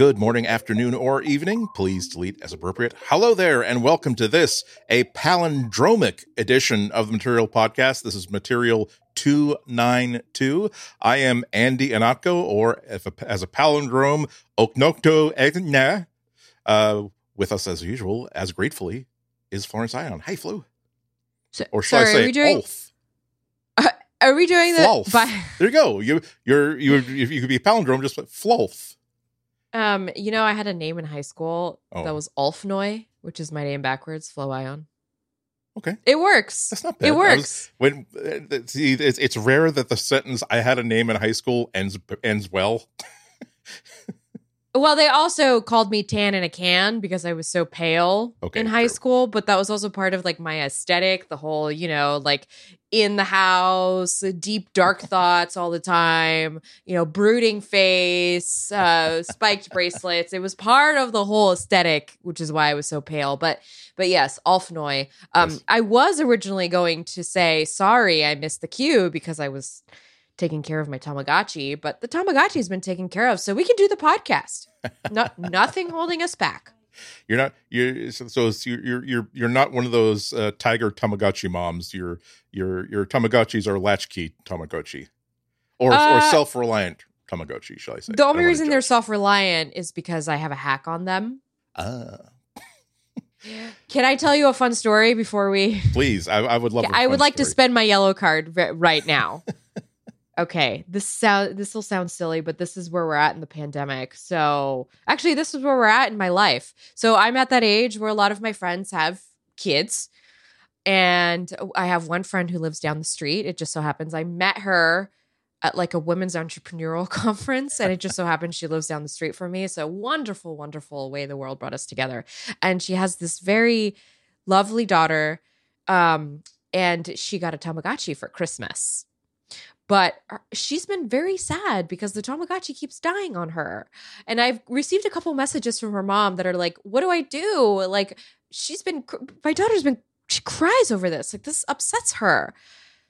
Good morning, afternoon, or evening. Please delete as appropriate. Hello there, and welcome to this, a palindromic edition of the Material Podcast. This is Material 292. I am Andy Ihnatko, or if a, as a palindrome, Oknokto Egna. Uh, with us as usual, as gratefully, is Florence Ion. Hey, Flu. So- Or shall sorry, I say, are we doing? Are we doing the? Flolf. By, There you go. You you're you you could be a palindrome, just put Flolf. Um, you know, I had a name in high school Oh. that was Ulfnoy, which is my name backwards, Flo Ion. Okay. It works. That's not bad. It I was- works. when uh, see, it's it's rare that the sentence "I had a name in high school" ends ends well. Well, they also called me tan in a can because I was so pale Okay, in high true. school, but that was also part of like my aesthetic, the whole, you know, like in the house, deep dark thoughts all the time, you know, brooding face, uh, spiked bracelets. It was part of the whole aesthetic, which is why I was so pale. But but yes, Alfnoy. Um, Yes. I was originally going to say sorry, I missed the cue because I was taking care of my Tamagotchi, but the Tamagotchi's been taken care of, so we can do the podcast. Not nothing holding us back. You're not you're so, you're you're you're not one of those uh, tiger Tamagotchi moms. Your your your Tamagotchis are latchkey Tamagotchi, or or Uh, self reliant Tamagotchi, shall I say? The only reason they're self reliant is because I have a hack on them. Ah, Can I tell you a fun story before we? please, I, I would love. I would like to spend my yellow card right now. okay, this sound this will sound silly, but this is where we're at in the pandemic. So actually, this is where we're at in my life. So I'm at that age where a lot of my friends have kids, and I have one friend who lives down the street. It just so happens I met her at like a women's entrepreneurial conference, and it just so happens she lives down the street from me. So wonderful, wonderful way the world brought us together. And she has this very lovely daughter. Um, and she got a Tamagotchi for Christmas. But she's been very sad because the Tamagotchi keeps dying on her. And I've received a couple messages from her mom that are like, What do I do? Like, she's been, my daughter's been, she cries over this. Like, this upsets her.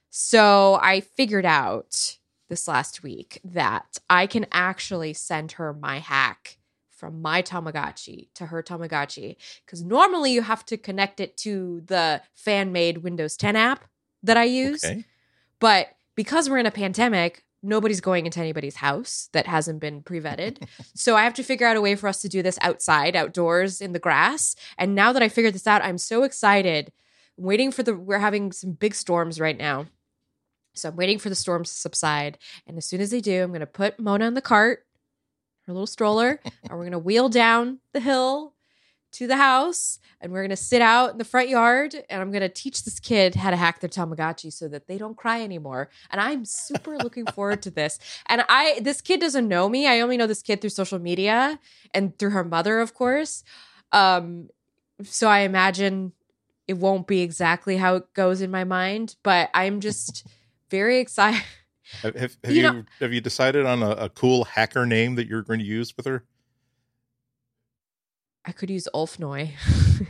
So I figured out this last week that I can actually send her my hack from my Tamagotchi to her Tamagotchi because normally you have to connect it to the fan made Windows 10 app that I use. Okay. But because we're in a pandemic, nobody's going into anybody's house that hasn't been pre vetted. so I have to figure out a way for us to do this outside, outdoors in the grass. And now that I figured this out, I'm so excited. I'm waiting for the, we're having some big storms right now. So I'm waiting for the storms to subside. And as soon as they do, I'm going to put Mona in the cart, her little stroller, and we're going to wheel down the hill to the house and we're going to sit out in the front yard and I'm going to teach this kid how to hack their Tamagotchi so that they don't cry anymore. And I'm super looking forward to this. And I this kid doesn't know me. I only know this kid through social media and through her mother, of course. Um so I imagine it won't be exactly how it goes in my mind, but I'm just very excited. Have, have, have You you, know- have you decided on a, a cool hacker name that you're going to use with her? I could use Ulfnoy.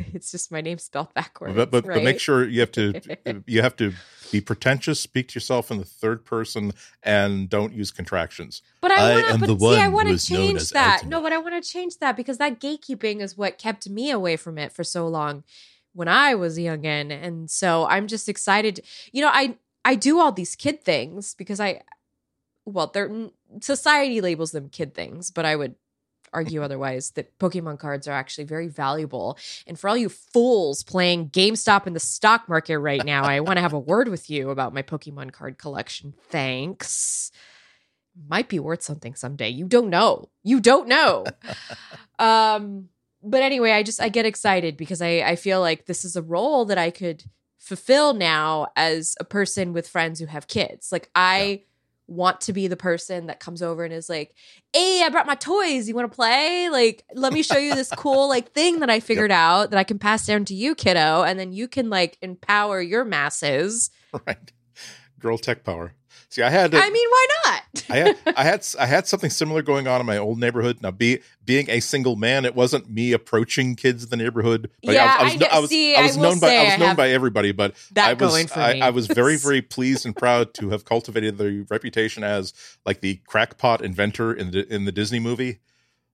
it's just my name spelled backwards. but but, but make sure you have to you have to be pretentious, speak to yourself in the third person, and don't use contractions. But I I want am to, the but see, I one want who to change that. ultimate. No, but I want to change that because that gatekeeping is what kept me away from it for so long when I was a youngin. And so I'm just excited. You know, I I do all these kid things because I, well, they're society labels them kid things, but I would argue otherwise that Pokemon cards are actually very valuable. And for all you fools playing GameStop in the stock market right now, I want to have a word with you about my Pokemon card collection. Thanks. Might be worth something someday. You don't know. You don't know. um but anyway, I just I get excited because I I feel like this is a role that I could fulfill now as a person with friends who have kids. Like I want to be the person that comes over and is like, "Hey, I brought my toys. You want to play? Like, let me show you this cool like thing that I figured out that I can pass down to you, kiddo, and then you can like empower your masses." Right, girl tech power. See, I had I mean, why not? I had I had I had something similar going on in my old neighborhood. Now, be, being a single man, it wasn't me approaching kids in the neighborhood. But Yeah, I was, I was, I was, see, I was known by I was known by everybody. But that I was going for I, me. I was very very pleased and proud to have cultivated the reputation as like the crackpot inventor in the in the Disney movie.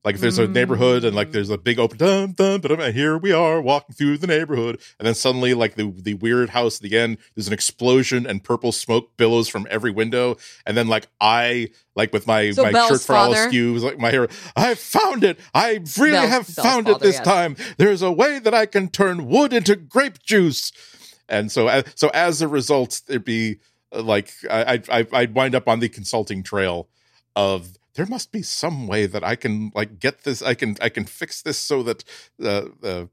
Like if there's a neighborhood and like Mm. there's a big open dun, dun, dun, and here we are walking through the neighborhood, and then suddenly like the the weird house at the end, there's an explosion and purple smoke billows from every window, and then like I like with my So my Belle's shirt for all father- askew, was like my hero, I found it. I really have Belle's found it this yes. time. There's a way that I can turn wood into grape juice, and so so as a result, there'd be uh, like I I I'd wind up on the consulting trail of there must be some way that I can like get this I can I can fix this so that uh, uh,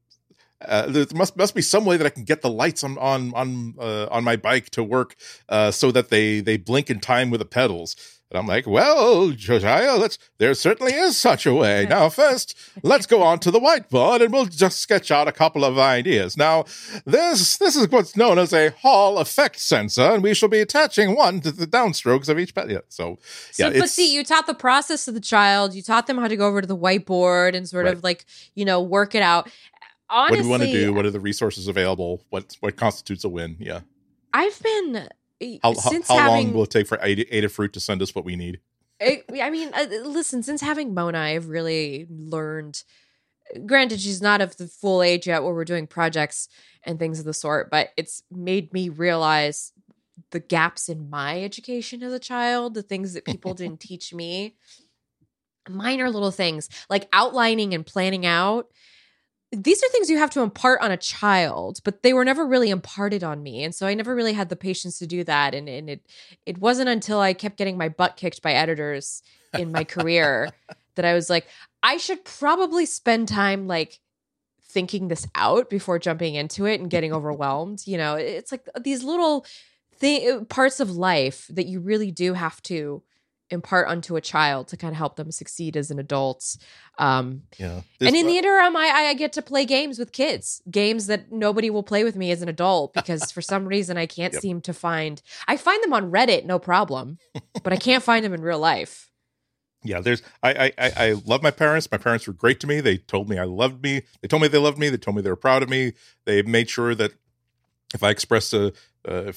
uh, there must must be some way that I can get the lights on on on uh, on my bike to work uh, so that they they blink in time with the pedals. And I'm like, well, Josiah, let's. There certainly is such a way. Now, first, let's go on to the whiteboard and we'll just sketch out a couple of ideas. Now, this this is what's known as a Hall effect sensor, and we shall be attaching one to the downstrokes of each pedal. Yeah, so So, yeah, but see, you taught the process to the child. You taught them how to go over to the whiteboard and sort Right. of like, you know, work it out. what do we want to do? What are the resources available? What what constitutes a win? Yeah. I've been How, how, having. long will it take for Ada, Adafruit to send us what we need? I, I mean, uh, listen, since having Mona, I've really learned. Granted, she's not of the full age yet where we're doing projects and things of the sort, but it's made me realize the gaps in my education as a child, the things that people didn't teach me. Minor little things like outlining and planning out. These are things you have to impart on a child, but they were never really imparted on me. And so I never really had the patience to do that. And, and it it wasn't until I kept getting my butt kicked by editors in my career that I was like, I should probably spend time like thinking this out before jumping into it and getting overwhelmed. You know, it's like these little th- parts of life that you really do have to impart onto a child to kind of help them succeed as an adult. Um, Yeah. and in the interim, I, I get to play games with kids, games that nobody will play with me as an adult because for some reason I can't Yep. seem to find. I find them on Reddit, no problem, but I can't find them in real life. yeah there's I i I love my parents my parents were great to me they told me i loved me they told me they loved me they told me they were proud of me they made sure that if i expressed a a,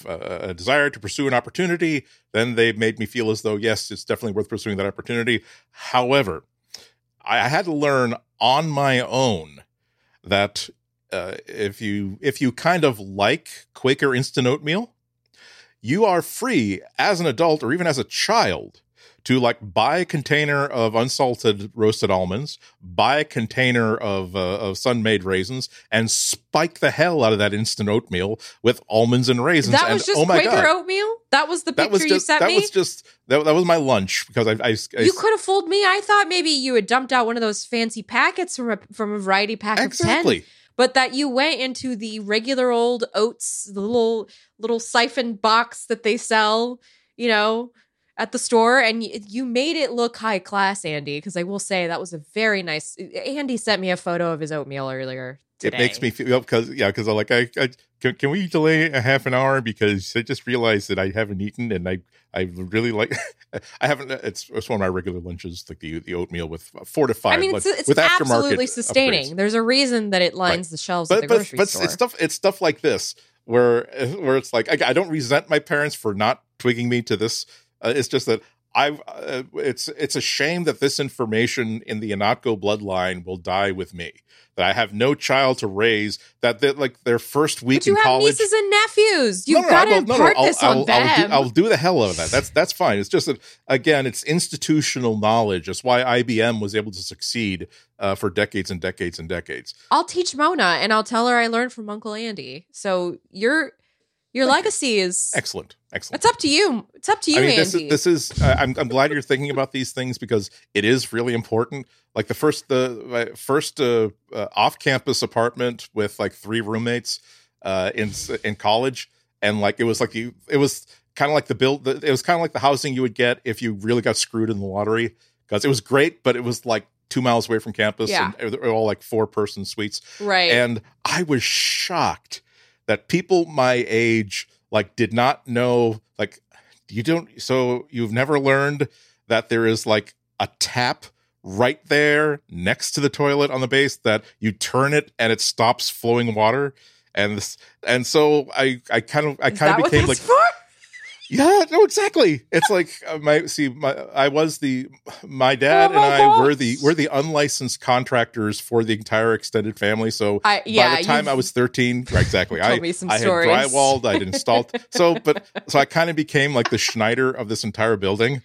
a desire to pursue an opportunity then they made me feel as though yes it's definitely worth pursuing that opportunity. However i, I had to learn on my own that uh, if you if you kind of like quaker instant oatmeal you are free as an adult or even as a child to like buy a container of unsalted roasted almonds, buy a container of uh, of Sun-Maid raisins, and spike the hell out of that instant oatmeal with almonds and raisins. that and was just oh my Quaker god, oatmeal. That was the picture was you just sent that me. That was just that, that was my lunch because I, I, I you could have fooled me. I thought maybe you had dumped out one of those fancy packets from a from a variety pack of ten, exactly but that you went into the regular old oats, the little little siphon box that they sell, you know, at the store, and you made it look high class, Andy. Because I will say that was a very nice. Eh, eh, Andy sent me a photo of his oatmeal earlier. Today. it makes me feel because yeah because i'm like I, I can, can we delay a half an hour because I just realized that I haven't eaten and I I really like I haven't it's, it's one of my regular lunches like the the oatmeal with four to five I mean, like, it's, it's with aftermarket absolutely uh, upgrades. sustaining. There's a reason that it lines the shelves at but the but, grocery but store. it's stuff it's stuff like this where eh, where it's like I, I don't resent my parents for not twigging me to this uh, it's just that I've uh, it's it's a shame that this information in the Ihnatko bloodline will die with me that I have no child to raise that that like their first week but you in have college nieces and nephews. You've No, no, got to no, no, impart I'll- this I'll, on I'll them. do, I'll do the hell out of that. That's that's fine. It's just that again, it's institutional knowledge. It's why IBM was able to succeed uh, for decades and decades and decades. I'll teach Mona and I'll tell her I learned from Uncle Andy. So your your legacy is Excellent, excellent. it's up to you. It's up to you, I mean, this Andy. is this is. Uh, I'm I'm glad you're thinking about these things because it is really important. Like the first the my first uh, uh, off campus apartment with like three roommates uh, in in college, and like it was like you it was kind of like the build. It was kind of like the housing you would get if you really got screwed in the lottery because it was great, but it was like two miles away from campus Yeah. and all like four person suites right. and I was shocked that people my age like did not know like you don't so you've never learned that there is like a tap right there next to the toilet on the base that you turn it and it stops flowing water and this and so I I kind of I kind of became like for? Yeah, no, exactly. It's like uh, my see, my I was the my dad Oh and my I were the were the unlicensed contractors for the entire extended family. So I, yeah, by the time I was thirteen, right, exactly, told I me some I had drywalled, I'd installed. So, but so I kind of became like the Schneider of this entire building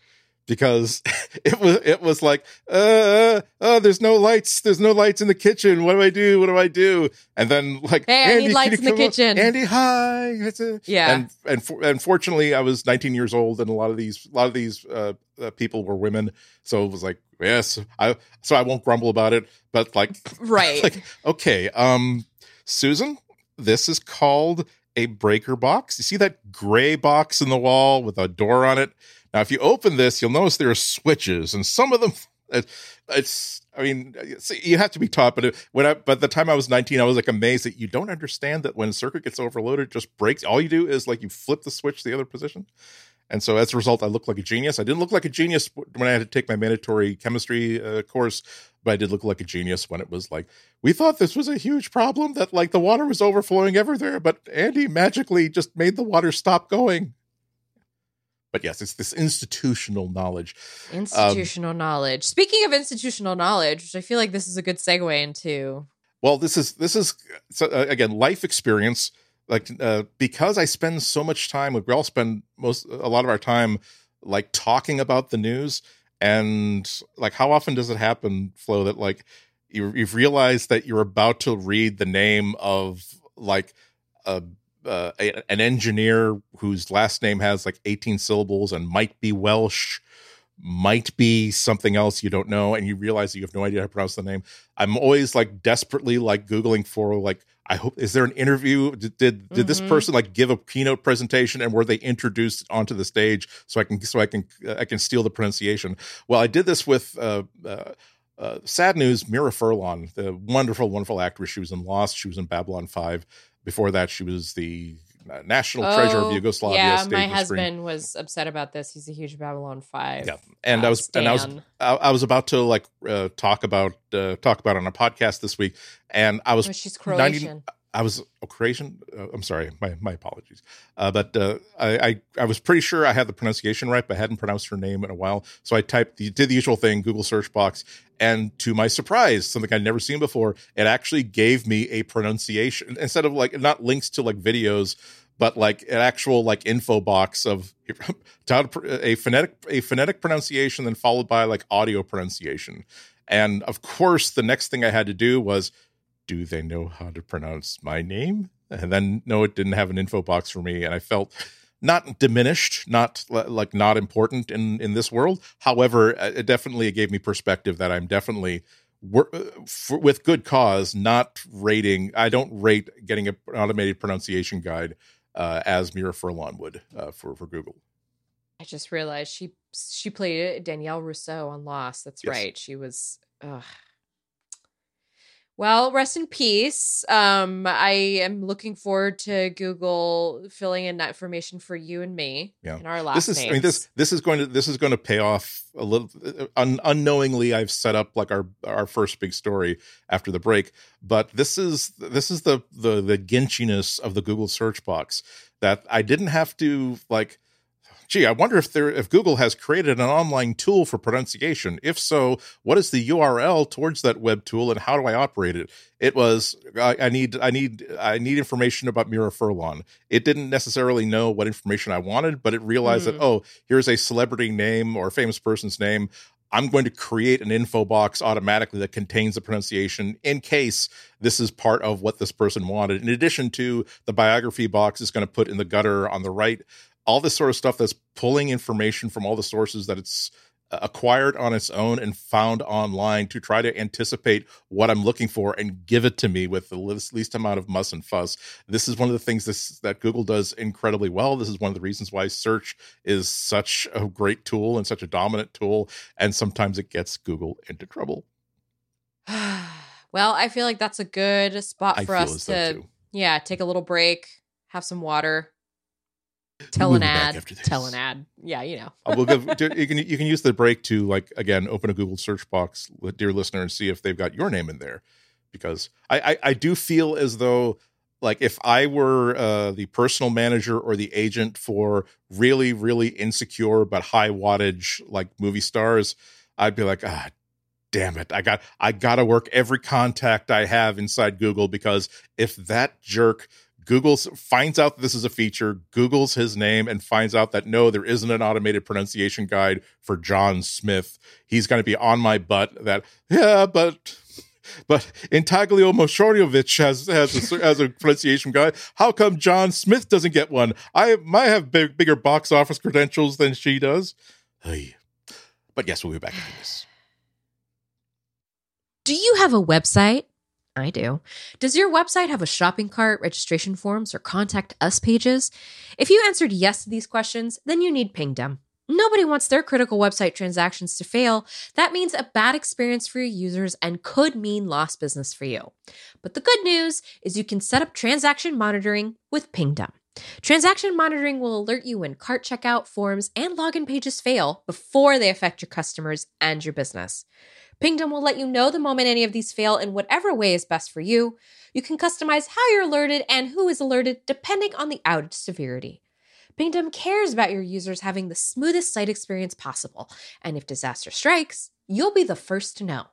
because it was it was like, uh, uh, there's no lights, there's no lights in the kitchen. What do I do? What do I do? And then like, Hey, I Andy, need lights in the come up? kitchen. Andy, hi. It's a, Yeah. and and for, and fortunately, I was 19 years old, and a lot of these a lot of these uh, uh, people were women, so it was like, yes, I so I won't grumble about it, but like right. like, okay, um, Susan, this is called a breaker box. You see that gray box in the wall with a door on it? Now, if you open this, you'll notice there are switches, and some of them, it, it's, I mean, you have to be taught. But when I, by the time I was 19, I was like amazed that you don't understand that when a circuit gets overloaded, it just breaks. All you do is like you flip the switch the other position. And so as a result, I look like a genius. I didn't look like a genius when I had to take my mandatory chemistry uh, course, but I did look like a genius when it was like, we thought this was a huge problem that like the water was overflowing everywhere, but Andy magically just made the water stop going. But yes, it's this institutional knowledge. institutional knowledge. Speaking of institutional knowledge, which I feel like this is a good segue into. Well, this is this is so, uh, again life experience. Like uh, because I spend so much time, we all spend most a lot of our time like talking about the news, and like how often does it happen, Flo, that like you, you've realized that you're about to read the name of like a, uh, a an engineer whose last name has like 18 syllables and might be Welsh, might be something else you don't know, and you realize you have no idea how to pronounce the name. I'm always like desperately like googling for like I hope is there an interview? Did did, did this person like give a keynote presentation and were they introduced onto the stage so I can so I can uh, I can steal the pronunciation? Well, I did this with. Uh, uh, uh, sad news, Mira Furlan, the wonderful, wonderful actress. She was in Lost. She was in Babylon 5. Before that, she was the uh, national treasure of Oh, Yugoslavia. Yeah, my and screen. husband was upset about this. He's a huge Babylon Five. Yeah, and uh, I was and I was. I, I was about to like uh, talk about uh, talk about it on a podcast this week, and I was Oh, she's 90 Croatian. I was oh, Croatian. Uh, I'm sorry, my my apologies. Uh, but uh, I, I I was pretty sure I had the pronunciation right, but I hadn't pronounced her name in a while. So I typed the did the usual thing, Google search box, and to my surprise, something I'd never seen before, it actually gave me a pronunciation instead of like not links to like videos, but like an actual like info box of pr- a phonetic a phonetic pronunciation, then followed by like audio pronunciation. And of course, the next thing I had to do was do they know how to pronounce my name? And then no, it didn't have an info box for me, and I felt not diminished, not like not important in in this world. However, uh, it definitely gave me perspective that I'm definitely wor- uh, for, with good cause not rating. I don't rate getting an automated pronunciation guide uh, as Mira Furlan would uh, for for Google. I just realized she she played Danielle Rousseau on Lost. That's Yes. right. She was. Ugh. Well, rest in peace. Um, I am looking forward to Google filling in that information for you and me Yeah. in our last this is names. i mean this this is going to this is going to pay off a little un, unknowingly i've set up like our our first big story after the break but this is this is the the the ginchiness of the google search box that i didn't have to like gee i wonder if there if google has created an online tool for pronunciation if so what is the url towards that web tool and how do i operate it it was i, I need i need i need information about mira furlan it didn't necessarily know what information I wanted, but it realized Hmm. that, oh, here's a celebrity name or a famous person's name. I'm going to create an info box automatically that contains the pronunciation in case this is part of what this person wanted. In addition to the biography box is going to put in the gutter on the right, all this sort of stuff that's pulling information from all the sources that it's uh, acquired on its own and found online to try to anticipate what I'm looking for and give it to me with the least, least amount of muss and fuss. This is one of the things this, that Google does incredibly well. This is one of the reasons why search is such a great tool and such a dominant tool. And sometimes it gets Google into trouble. well, I feel like that's a good spot for us to yeah take a little break, have some water, tell an ad, tell an ad. Yeah, you know. Uh, we'll give, you can you can use the break to like again open a Google search box, dear listener, and see if they've got your name in there, because I I, I do feel as though like if I were uh, the personal manager or the agent for really, really insecure but high wattage like movie stars, I'd be like, ah, damn it, I got I got to work every contact I have inside Google because if that jerk Google's finds out that this is a feature, Google's his name, and finds out that no, there isn't an automated pronunciation guide for John Smith. He's going to be on my butt. That yeah, but but Intaglio Moshoriovic has has a, has a pronunciation guide. How come John Smith doesn't get one? I might have big, bigger box office credentials than she does. But yes, we'll be back into this. Do you have a website? I do. Does your website have a shopping cart, registration forms, or contact us pages? If you answered yes to these questions, then you need Pingdom. Nobody wants their critical website transactions to fail. That means a bad experience for your users and could mean lost business for you. But the good news is you can set up transaction monitoring with Pingdom. Transaction monitoring will alert you when cart checkout, forms, and login pages fail before they affect your customers and your business. Pingdom will let you know the moment any of these fail in whatever way is best for you. You can customize how you're alerted and who is alerted depending on the outage severity. Pingdom cares about your users having the smoothest site experience possible, and if disaster strikes, you'll be the first to know.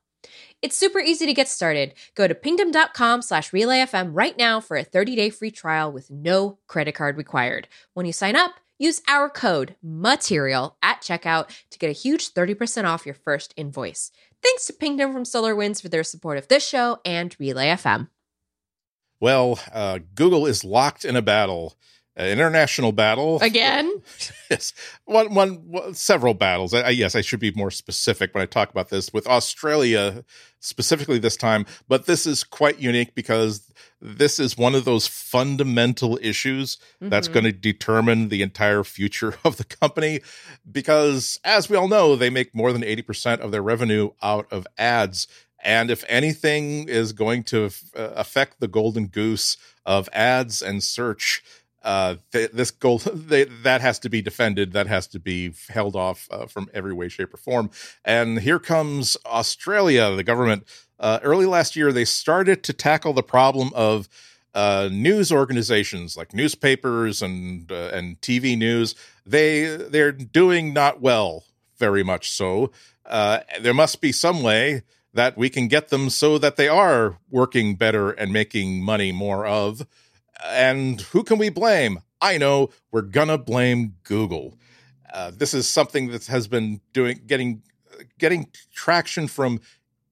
It's super easy to get started. Go to pingdom.com slash relayfm right now for a 30-day free trial with no credit card required. When you sign up, use our code MATERIAL at checkout to get a huge 30% off your first invoice. Thanks to Pingdom from SolarWinds for their support of this show and Relay FM. Well, uh, Google is locked in a battle an international battle again. yes, one, one, one, several battles. I, yes, I should be more specific when I talk about this with Australia specifically this time. But this is quite unique because this is one of those fundamental issues mm-hmm. that's going to determine the entire future of the company. Because, as we all know, they make more than eighty percent of their revenue out of ads. And if anything is going to uh, affect the golden goose of ads and search, uh, th- this goal they, that has to be defended. That has to be held off uh, from every way shape or form. And here comes australia. The government uh, early last year they started to tackle the problem of uh, news organizations like newspapers and uh, and tv news. They they're doing not well very much so. Uh, there must be some way that we can get them so that they are working better and making money more of and who can we blame? I know we're gonna blame Google. Uh, this is something that has been doing getting getting traction from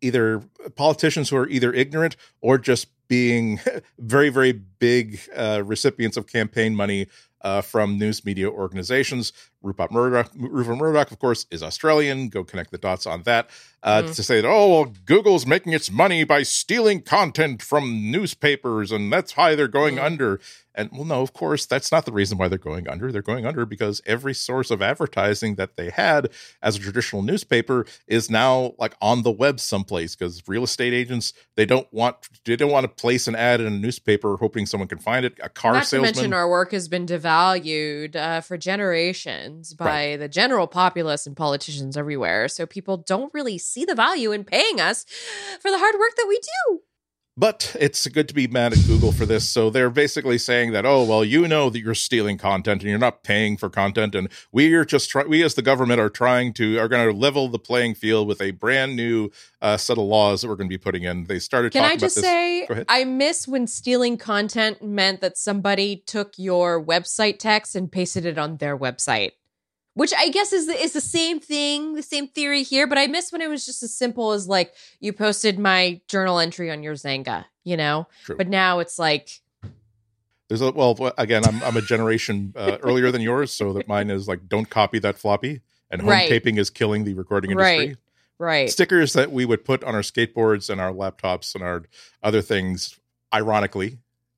either politicians who are either ignorant or just being very very big uh, recipients of campaign money uh, from news media organizations. Rupert Murdoch, Rupert Murdoch, of course, is Australian. Go connect the dots on that. Uh, mm. To say that, oh, well, Google's making its money by stealing content from newspapers, and that's why they're going mm. under. And well, no, of course, that's not the reason why they're going under. They're going under because every source of advertising that they had as a traditional newspaper is now like on the web someplace because real estate agents they don't want they don't want to place an ad in a newspaper hoping someone can find it. A car not salesman. to mention our work has been devalued uh, for generations by right. the general populace and politicians everywhere. So people don't really see the value in paying us for the hard work that we do. But it's good to be mad at Google for this. So they're basically saying that, oh, well, you know that you're stealing content and you're not paying for content. And we are just trying, we as the government are trying to, are going to level the playing field with a brand new uh, set of laws that we're going to be putting in. They started Can I just say, I miss when stealing content meant that somebody took your website text and pasted it on their website which I guess is the, is the same thing, the same theory here. But I miss when it was just as simple as like you posted my journal entry on your Xanga, you know. True. But now it's like there's a well again. I'm I'm a generation uh, earlier than yours, so that mine is like don't copy that floppy, and home right. taping is killing the recording industry. Right. Right. Stickers that we would put on our skateboards and our laptops and our other things, ironically,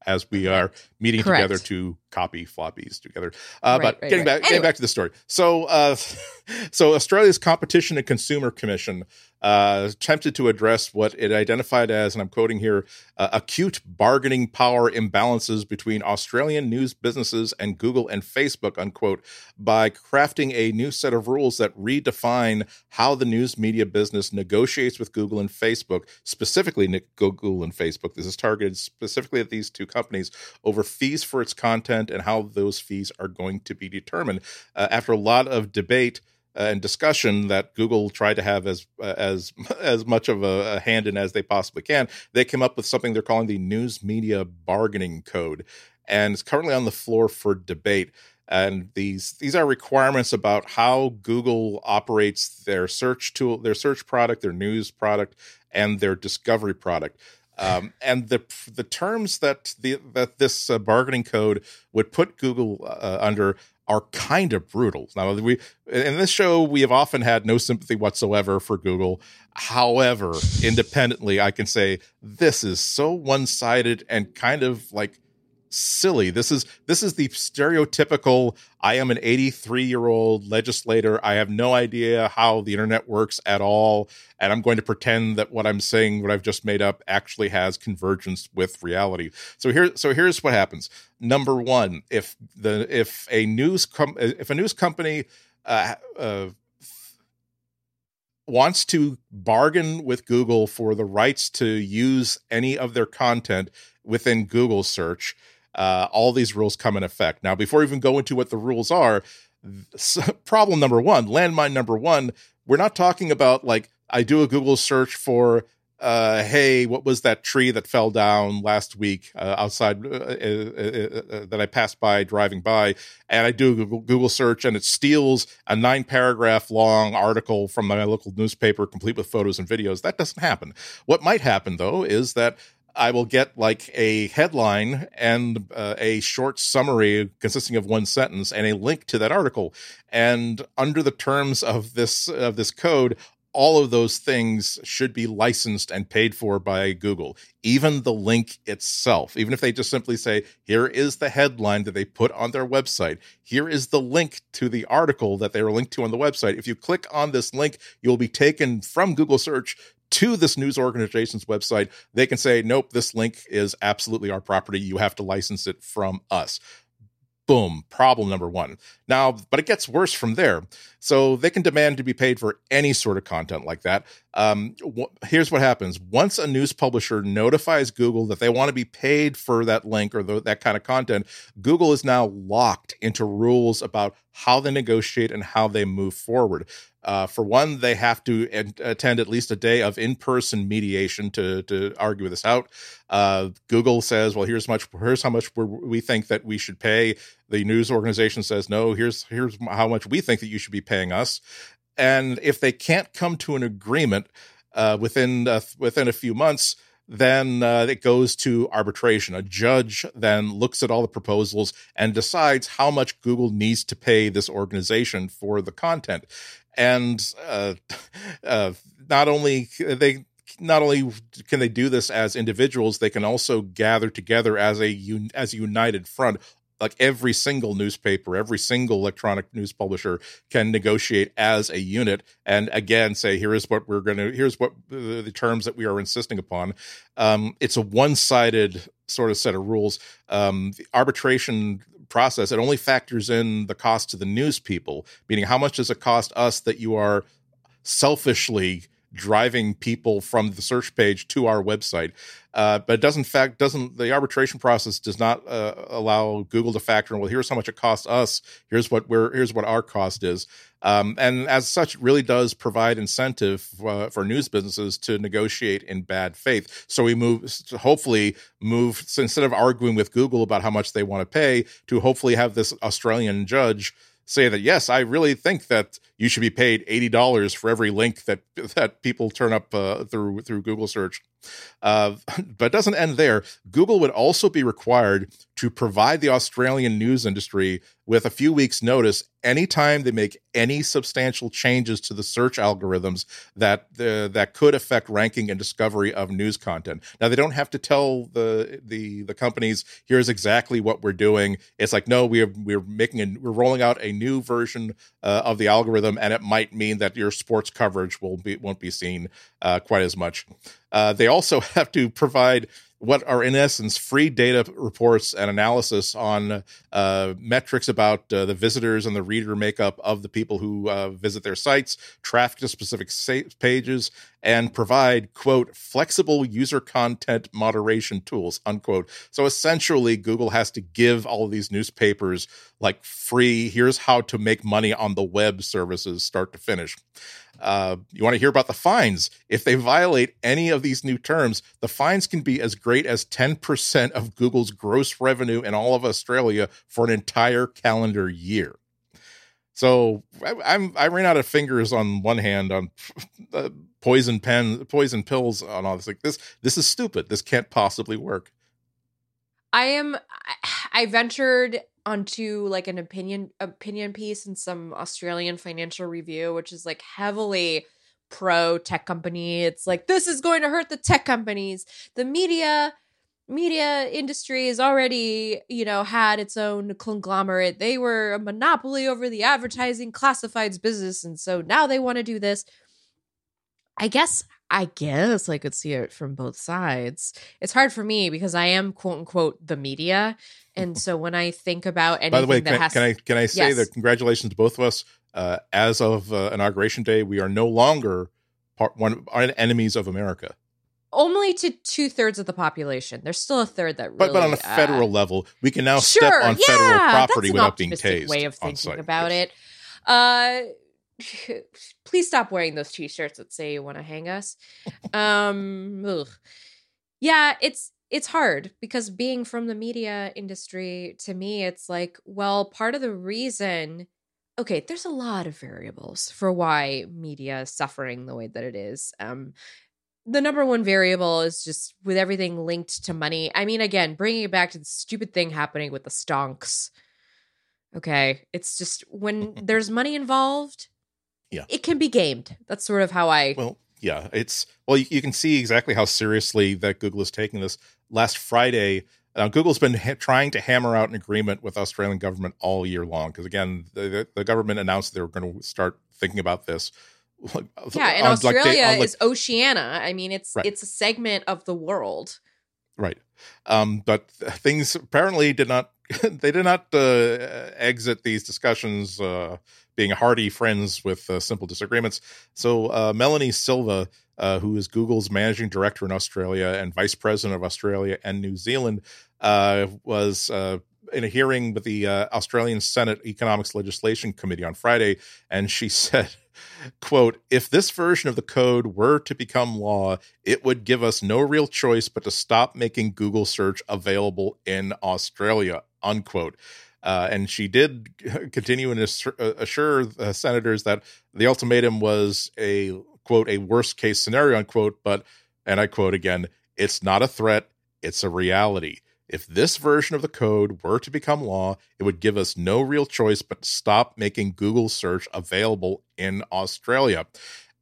as we are meeting Correct. together to copy floppies together. Uh, right, but right, getting right. back, anyway. getting back to the story. So, uh, so Australia's Competition and Consumer Commission uh, attempted to address what it identified as, and I'm quoting here, uh, acute bargaining power imbalances between Australian news businesses and Google and Facebook, unquote, by crafting a new set of rules that redefine how the news media business negotiates with Google and Facebook, specifically Google and Facebook. This is targeted specifically at these two companies over fees for its content and how those fees are going to be determined. Uh, after a lot of debate, and discussion that Google tried to have as as as much of a, a, hand in as they possibly can, they came up with something they're calling the News Media Bargaining Code, and it's currently on the floor for debate. And these these are requirements about how Google operates their search tool, their search product, their news product, and their discovery product. Um, and the the terms that the that this uh, bargaining code would put Google uh, under are kind of brutal. Now, we in this show we have often had no sympathy whatsoever for Google. However, independently, I can say this is so one-sided and kind of like silly. This is this is the stereotypical I am an 83 year old legislator. I have no idea how the internet works at all. And I'm going to pretend that what I'm saying, what I've just made up, actually has convergence with reality. So here, so here's what happens. Number one, if the if a news com- if a news company uh, uh, wants to bargain with Google for the rights to use any of their content within Google search, uh, all these rules come in effect. Now, before we even go into what the rules are, problem number one, landmine number one, we're not talking about like I do a Google search for uh, hey, what was that tree that fell down last week uh, outside uh, uh, uh, uh that I passed by driving by? And I do a Google, Google search and it steals a nine paragraph long article from my local newspaper, complete with photos and videos. That doesn't happen. What might happen though is that I will get like a headline and uh, a short summary consisting of one sentence and a link to that article. And under the terms of this of this code, all of those things should be licensed and paid for by Google, even the link itself. Even if they just simply say, here is the headline that they put on their website, here is the link to the article that they are linked to on the website. If you click on this link, you'll be taken from Google search to this news organization's website, they can say, nope, this link is absolutely our property. You have to license it from us. Boom, problem number one. Now, but it gets worse from there. So they can demand to be paid for any sort of content like that. Um, wh- here's what happens once a news publisher notifies Google that they want to be paid for that link or the, that kind of content, Google is now locked into rules about how they negotiate and how they move forward. Uh, for one, they have to attend at least a day of in-person mediation to to argue this out. Uh, Google says, "Well, here's much. Here's how much we think that we should pay." The news organization says, "No, here's here's how much we think that you should be paying us." And if they can't come to an agreement uh, within uh, within a few months, then uh, it goes to arbitration. A judge then looks at all the proposals and decides how much Google needs to pay this organization for the content and uh, uh, not only they not only can they do this as individuals, they can also gather together as a as a united front. Like every single newspaper, every single electronic news publisher can negotiate as a unit, and again say, "Here is what we're going to. Here's what the, the, terms that we are insisting upon." Um, it's a one-sided sort of set of rules. Um, the arbitration process, it only factors in the cost to the news people, meaning how much does it cost us that you are selfishly driving people from the search page to our website. Uh, but it doesn't fact doesn't the arbitration process does not uh, allow Google to factor in. Well, here's how much it costs us. Here's what we're here's what our cost is. Um, and as such, really does provide incentive uh, for news businesses to negotiate in bad faith. So we move, hopefully, move so instead of arguing with Google about how much they want to pay, to hopefully have this Australian judge say that yes, I really think that you should be paid eighty dollars for every link that that people turn up uh, through through Google search. Uh, but doesn't end there. Google would also be required to provide the Australian news industry with a few weeks' notice anytime they make any substantial changes to the search algorithms that uh, that could affect ranking and discovery of news content. Now they don't have to tell the the the companies here's exactly what we're doing. It's like no, we're we're making a we're rolling out a new version uh, of the algorithm, and it might mean that your sports coverage will be won't be seen uh, quite as much. Uh, they also have to provide what are in essence free data reports and analysis on uh, metrics about uh, the visitors and the reader makeup of the people who uh, visit their sites, traffic to specific pages, and provide quote flexible user content moderation tools unquote. So essentially, Google has to give all these newspapers like free. Here's how to make money on the web services, start to finish. Uh, you want to hear about the fines? If they violate any of these new terms, the fines can be as great as 10% of Google's gross revenue in all of Australia for an entire calendar year. So I, am I ran out of fingers on one hand on uh, poison pen, poison pills on all this. Like this, this is stupid. This can't possibly work. I am. I ventured onto like an opinion opinion piece in some Australian financial review, which is like heavily pro tech company. It's like this is going to hurt the tech companies. The media media industry has already, you know, had its own conglomerate. They were a monopoly over the advertising classifieds business and so now they want to do this. I guess I guess I could see it from both sides. It's hard for me because I am quote unquote the media, and so when I think about anything by the way, that can, has, can I can I say yes. that congratulations to both of us. Uh, as of uh, inauguration day, we are no longer part one enemies of America. Only to two thirds of the population. There's still a third that really. But but on a uh, federal level, we can now sure, step on yeah, federal property without being tased. Way of thinking about Yes. it. Please stop wearing those t-shirts that say you want to hang us. Um, ugh. yeah, it's it's hard because being from the media industry, to me, it's like, well, part of the reason. Okay, there's a lot of variables for why media is suffering the way that it is. Um, the number one variable is just with everything linked to money. I mean, again, bringing it back to the stupid thing happening with the stonks. Okay, it's just when there's money involved, Yeah. it can be gamed. That's sort of how I. Well, yeah, it's well, you, you can see exactly how seriously that Google is taking this. Last Friday, uh, Google's been ha- trying to hammer out an agreement with Australian government all year long because again, the, the, government announced they were going to start thinking about this. yeah, and on, like, Australia day- like, is Oceania. I mean, it's Right. it's a segment of the world. Right. Um, but th- things apparently did not they did not uh, exit these discussions uh, being hearty friends with uh, simple disagreements. So uh, Melanie Silva, uh, who is Google's managing director in Australia and vice president of Australia and New Zealand, uh, was in a hearing with the Australian Senate Economics Legislation Committee on Friday, and she said quote if this version of the code were to become law it would give us no real choice but to stop making google search available in australia unquote uh, and she did continue and assure, uh, assure the senators that the ultimatum was a quote a worst case scenario unquote but and i quote again it's not a threat it's a reality if this version of the code were to become law, it would give us no real choice but to stop making Google search available in Australia.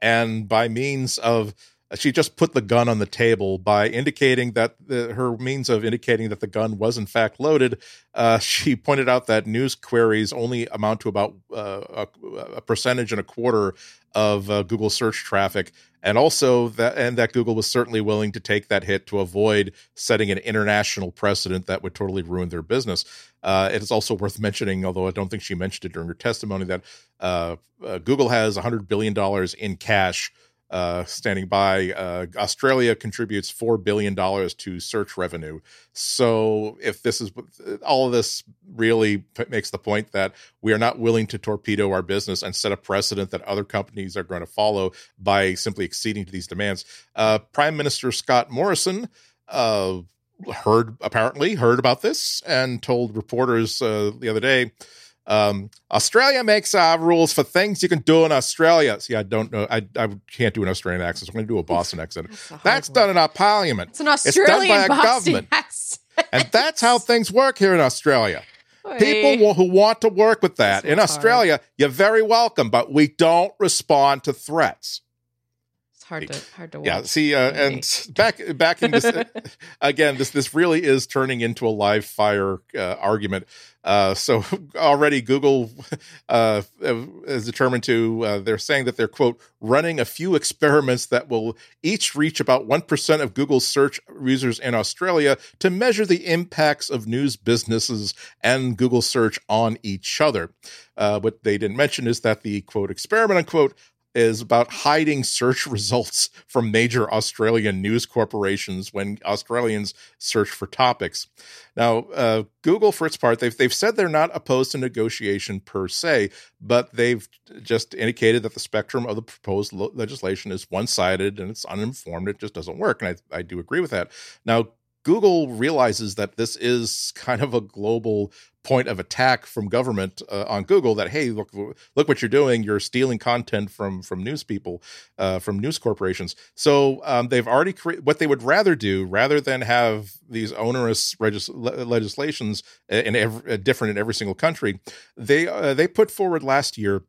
And by means of she just put the gun on the table by indicating that the, her means of indicating that the gun was in fact loaded. Uh, she pointed out that news queries only amount to about uh, a, a percentage and a quarter of uh, Google search traffic, and also that and that Google was certainly willing to take that hit to avoid setting an international precedent that would totally ruin their business. Uh, it is also worth mentioning, although I don't think she mentioned it during her testimony, that uh, uh, Google has 100 billion dollars in cash uh, standing by. Uh, Australia contributes four billion dollars to search revenue. So, if this is all of this, really p- makes the point that we are not willing to torpedo our business and set a precedent that other companies are going to follow by simply acceding to these demands. Uh, Prime Minister Scott Morrison. Uh, heard apparently heard about this and told reporters uh, the other day Um, Australia makes uh, rules for things you can do in Australia. See, I don't know. I, I can't do an Australian accent. So I'm going to do a Boston accent. That's, That's done in our parliament. It's an Australian a Boston government. accent. And that's how things work here in Australia. People who want to work with that This in Australia, you're very welcome, but we don't respond to threats. Hard to hard to watch. Yeah, see, uh, and back back in this again, this this really is turning into a live fire uh, argument. Uh, so already Google uh, is determined to. Uh, they're saying that they're quote running a few experiments that will each reach about one percent of Google's search users in Australia to measure the impacts of news businesses and Google search on each other. Uh, what they didn't mention is that the quote experiment unquote is about hiding search results from major Australian news corporations when Australians search for topics. Now, uh, Google, for its part, they've they've said they're not opposed to negotiation per se, but they've just indicated that the spectrum of the proposed lo- legislation is one sided and it's uninformed. It just doesn't work, and I I do agree with that. Now. Google realizes that this is kind of a global point of attack from government uh, on Google that hey look look what you're doing you're stealing content from from news people uh, from news corporations so um, they've already cre- what they would rather do rather than have these onerous regis- le- legislations in every, uh, different in every single country they uh, they put forward last year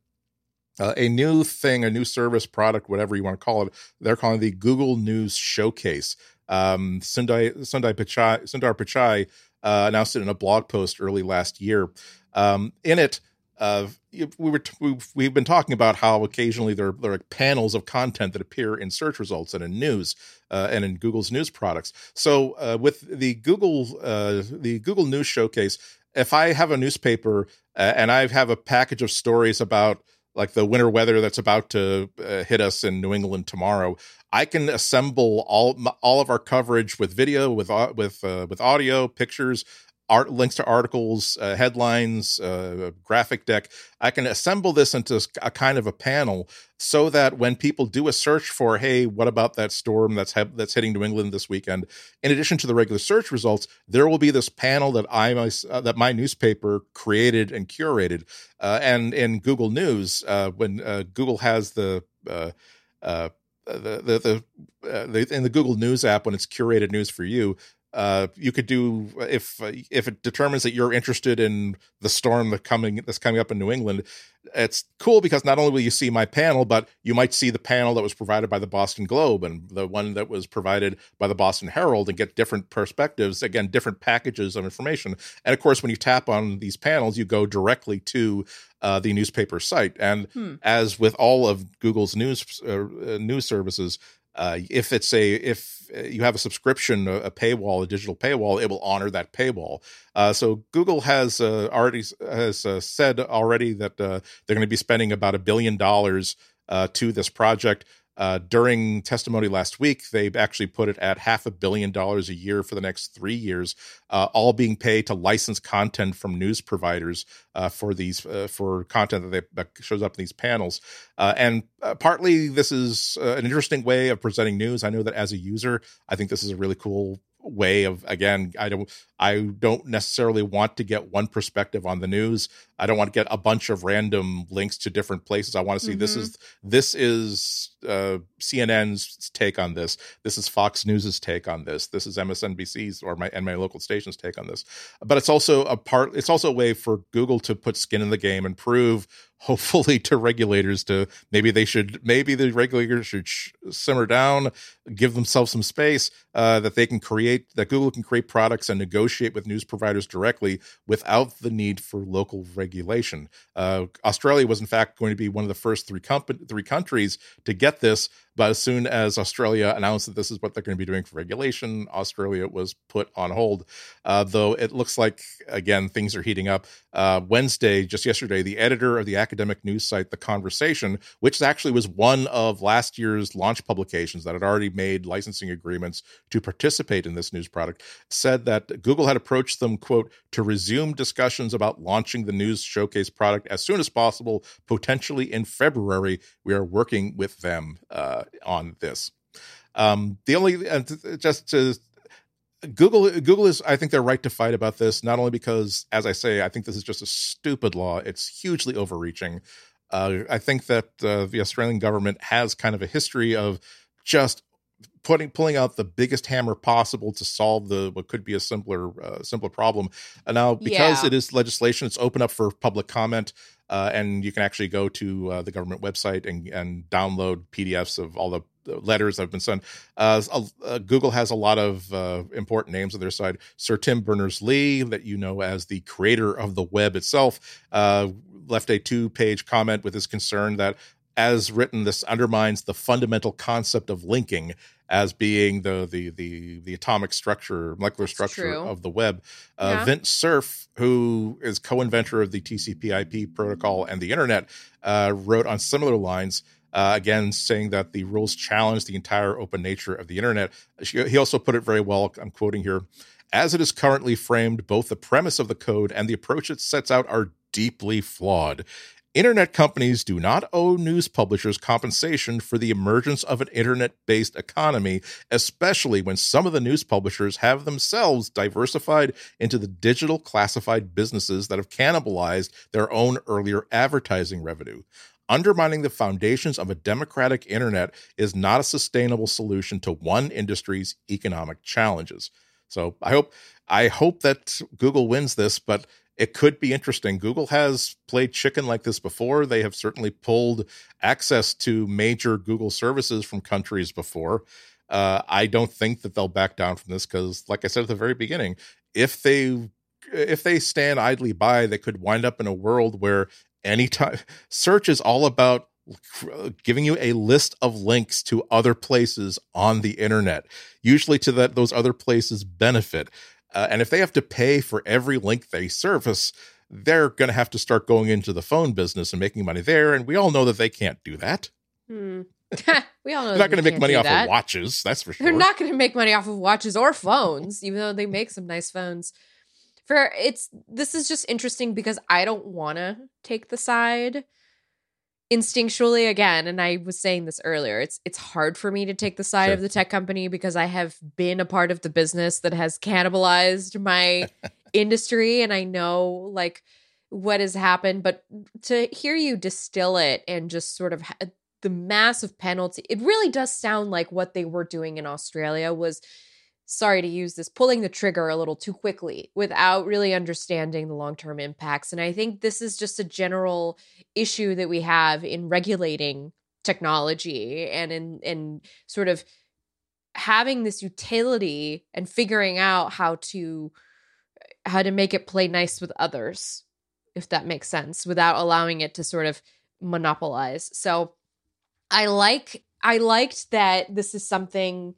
uh, a new thing, a new service, product, whatever you want to call it. They're calling the Google News Showcase. Um, Sundar Pichai, Sundar Pichai uh, announced it in a blog post early last year. Um, in it, uh, we were we've, we've been talking about how occasionally there, there are panels of content that appear in search results and in news uh, and in Google's news products. So uh, with the Google uh, the Google News Showcase, if I have a newspaper uh, and I have a package of stories about like the winter weather that's about to uh, hit us in New England tomorrow, I can assemble all all of our coverage with video, with with uh, with audio, pictures, art links to articles, uh, headlines, uh, graphic deck. I can assemble this into a kind of a panel so that when people do a search for, hey, what about that storm that's he- that's hitting New England this weekend? In addition to the regular search results, there will be this panel that I my, uh, that my newspaper created and curated. Uh, and in Google News, uh, when uh, Google has the uh, uh, the the the, uh, the, in the Google News app when it's curated news for you, uh, you could do if if it determines that you're interested in the storm that coming that's coming up in New England. It's cool because not only will you see my panel, but you might see the panel that was provided by the Boston Globe and the one that was provided by the Boston Herald and get different perspectives. Again, different packages of information. And of course, when you tap on these panels, you go directly to uh, the newspaper site. And Hmm. as with all of Google's news uh, news services, uh, if it's a if you have a subscription, a, paywall, a digital paywall, it will honor that paywall. Uh, so Google has uh, already has uh, said already that uh, they're going to be spending about a billion dollars uh, to this project. Uh, during testimony last week, they actually put it at half a billion dollars a year for the next three years, uh, all being paid to license content from news providers uh, for these uh, for content that, they, that shows up in these panels. Uh, and uh, partly, this is an interesting way of presenting news. I know that as a user, I think this is a really cool way of again i don't i don't necessarily want to get one perspective on the news. I don't want to get a bunch of random links to different places. I want to see mm-hmm. this is this is uh cnn's take on this. This is fox news's take on this. This is msnbc's or my and my local station's take on this. But it's also a part it's also a way for google to put skin in the game and prove hopefully to regulators to maybe they should maybe the regulators should sh- simmer down give themselves some space uh, that they can create that google can create products and negotiate with news providers directly without the need for local regulation. Uh, australia was in fact going to be one of the first three comp- three countries to get this but as soon as Australia announced that this is what they're going to be doing for regulation, Australia was put on hold. Uh, though it looks like, again, things are heating up. Uh, Wednesday, just yesterday, the editor of the academic news site, The Conversation, which actually was one of last year's launch publications that had already made licensing agreements to participate in this news product, said that Google had approached them, quote, to resume discussions about launching the news showcase product as soon as possible, potentially in February. We are working with them. Uh, on this. Um, the only uh, just to Google Google is I think they're right to fight about this not only because as I say I think this is just a stupid law it's hugely overreaching uh, I think that uh, the Australian government has kind of a history of just putting pulling out the biggest hammer possible to solve the what could be a simpler uh, simpler problem and now because Yeah. it is legislation it's open up for public comment uh, and you can actually go to uh, the government website and, and download PDFs of all the letters that have been sent. Uh, uh, Google has a lot of uh, important names on their side. Sir Tim Berners Lee, that you know as the creator of the web itself, uh, left a two-page comment with his concern that, as written, this undermines the fundamental concept of linking as being the the the the atomic structure, molecular That's structure true. of the web. Uh, Yeah. Vint Cerf, who is co-inventor of the TCP/IP protocol and the internet, uh, wrote on similar lines. Uh, again, saying that the rules challenge the entire open nature of the internet. She- He also put it very well. I'm quoting here. As it is currently framed, both the premise of the code and the approach it sets out are deeply flawed. Internet companies do not owe news publishers compensation for the emergence of an internet based economy, especially when some of the news publishers have themselves diversified into the digital classified businesses that have cannibalized their own earlier advertising revenue. Undermining the foundations of a democratic internet is not a sustainable solution to one industry's economic challenges. So I hope I hope that Google wins this, but it could be interesting. Google has played chicken like this before. They have certainly pulled access to major Google services from countries before. Uh, I don't think that they'll back down from this because, like I said at the very beginning, if they if they stand idly by, they could wind up in a world where anytime search is all about giving you a list of links to other places on the internet usually to that those other places benefit uh, and if they have to pay for every link they service they're going to have to start going into the phone business and making money there and we all know that they can't do that Hmm. we all know they're not going to make money off that. of watches that's for sure They're not going to make money off of watches or phones, even though they make some nice phones. For it's this is just interesting because I don't want to take the side instinctually again and I was saying this earlier it's it's hard for me to take the side Sure. of the tech company because I have been a part of the business that has cannibalized my industry and I know like what has happened but to hear you distill it and just sort of ha- the massive penalty it really does sound like what they were doing in Australia was sorry to use this pulling the trigger a little too quickly without really understanding the long-term impacts. And I think this is just a general issue that we have in regulating technology and in in sort of having this utility and figuring out how to how to make it play nice with others if that makes sense without allowing it to sort of monopolize. So i like i liked that this is something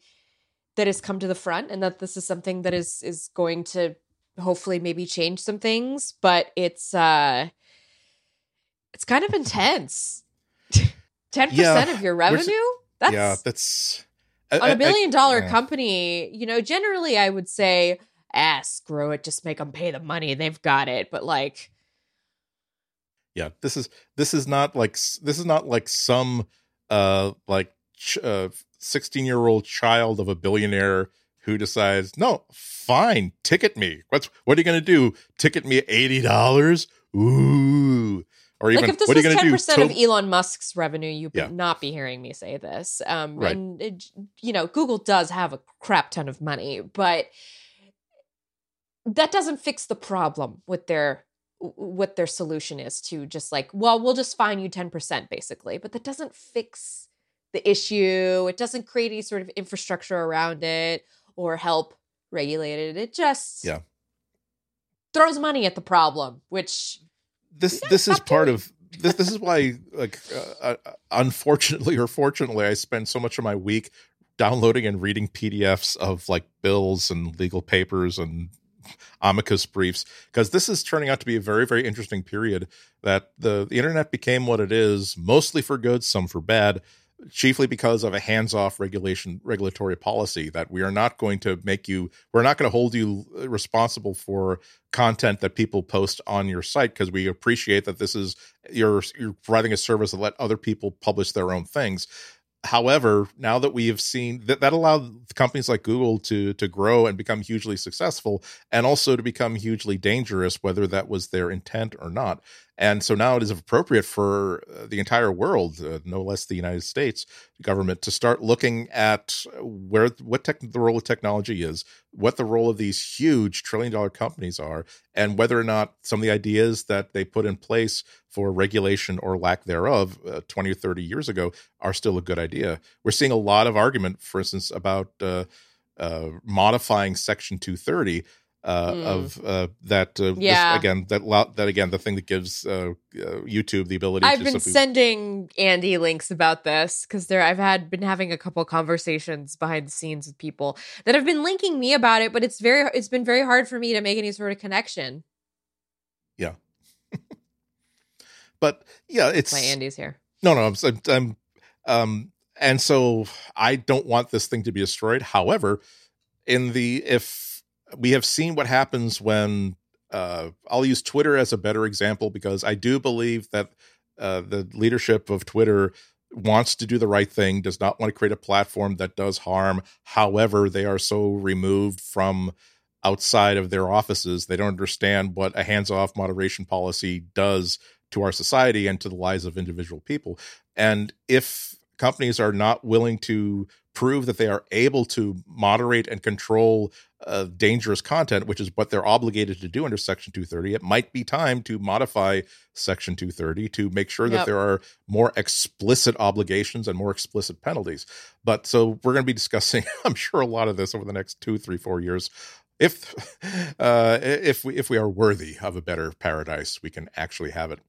that has come to the front and that this is something that is is going to hopefully maybe change some things but it's uh it's kind of intense 10% Yeah, of your revenue that's yeah that's on a billion dollar yeah. company, you know, generally I would say, ah, screw it, just make them pay the money. They've got it. But like, yeah this is this is not like this is not like some uh like 16 year old child of a billionaire who decides no fine ticket me what's what are you gonna do ticket me $80 ooh or even like if this what are was ten do percent of Elon Musk's revenue, you would Yeah. not be hearing me say this. Um, Right. and it, you know, Google does have a crap ton of money, but that doesn't fix the problem with their what their solution is to just like, well, we'll just fine you ten percent basically, but that doesn't fix the issue. It doesn't create any sort of infrastructure around it or help regulate it. It just Yeah. throws money at the problem, which this this is part doing of this this is why like uh, uh, unfortunately or fortunately i spend so much of my week downloading and reading pdfs of like bills and legal papers and amicus briefs because this is turning out to be a very very interesting period that the, the internet became what it is mostly for good some for bad chiefly because of a hands-off regulation regulatory policy that we are not going to make you we're not going to hold you uh, responsible for content that people post on your site because we appreciate that this is you're you're providing a service that let other people publish their own things however, now that we have seen that that allowed companies like Google to to grow and become hugely successful, and also to become hugely dangerous, whether that was their intent or not. And so now it is appropriate for uh, the entire world, uh, no less the United States government, to start looking at where what tech, the role of technology is, what the role of these huge trillion dollar companies are, and whether or not some of the ideas that they put in place for regulation or lack thereof uh, 20 or 30 years ago are still a good idea. We're seeing a lot of argument, for instance, about uh, uh, modifying Section 230 uh, mm. of uh, that. Uh, yeah. This, again, that that again, the thing that gives uh, uh, YouTube the ability. I've been simply- sending Andy links about this because there I've had been having a couple conversations behind the scenes with people that have been linking me about it, but it's very it's been very hard for me to make any sort of connection. Yeah. but yeah, it's my Andy's here. No, no, I'm, I'm um, and so I don't want this thing to be destroyed. However, in the if we have seen what happens when uh, I'll use Twitter as a better example because I do believe that uh, the leadership of Twitter wants to do the right thing, does not want to create a platform that does harm. However, they are so removed from outside of their offices, they don't understand what a hands off moderation policy does to our society and to the lives of individual people. And if companies are not willing to prove that they are able to moderate and control uh, dangerous content, which is what they're obligated to do under Section 230, it might be time to modify Section 230 to make sure yep. that there are more explicit obligations and more explicit penalties. But so we're going to be discussing, I'm sure, a lot of this over the next two, three, four years. If uh, if we if we are worthy of a better paradise, we can actually have it.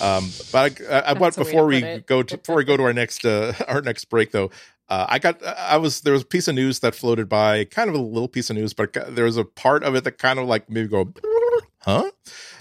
Um, but I, I, I want before we go to before we go to our next uh, our next break though, uh, I got I was there was a piece of news that floated by, kind of a little piece of news, but there was a part of it that kind of like maybe go, huh?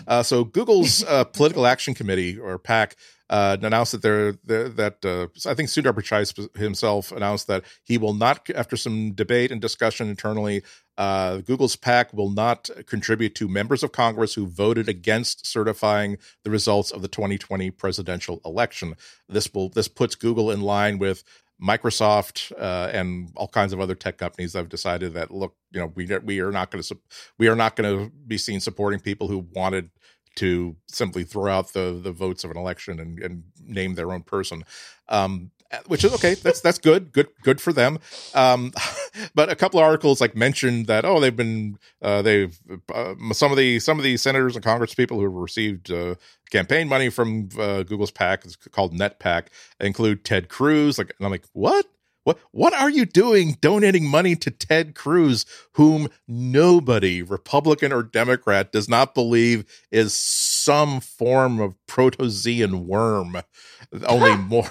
Uh, so Google's uh, Political Action Committee or PAC uh, announced that they're, they're that uh, I think Sundar Pichai himself announced that he will not, after some debate and discussion internally, uh, Google's PAC will not contribute to members of Congress who voted against certifying the results of the 2020 presidential election. This will this puts Google in line with Microsoft uh, and all kinds of other tech companies that have decided that look, you know, we we are not going to we are not going to be seen supporting people who wanted to simply throw out the the votes of an election and, and name their own person. Um, which is okay. That's that's good. Good good for them. Um, but a couple of articles like mentioned that oh they've been uh, they've uh, some of the some of the senators and Congress people who have received uh, campaign money from uh, Google's PAC it's called NetPAC include Ted Cruz. Like and I'm like what what what are you doing donating money to Ted Cruz, whom nobody, Republican or Democrat, does not believe is some form of protozoan worm? Only more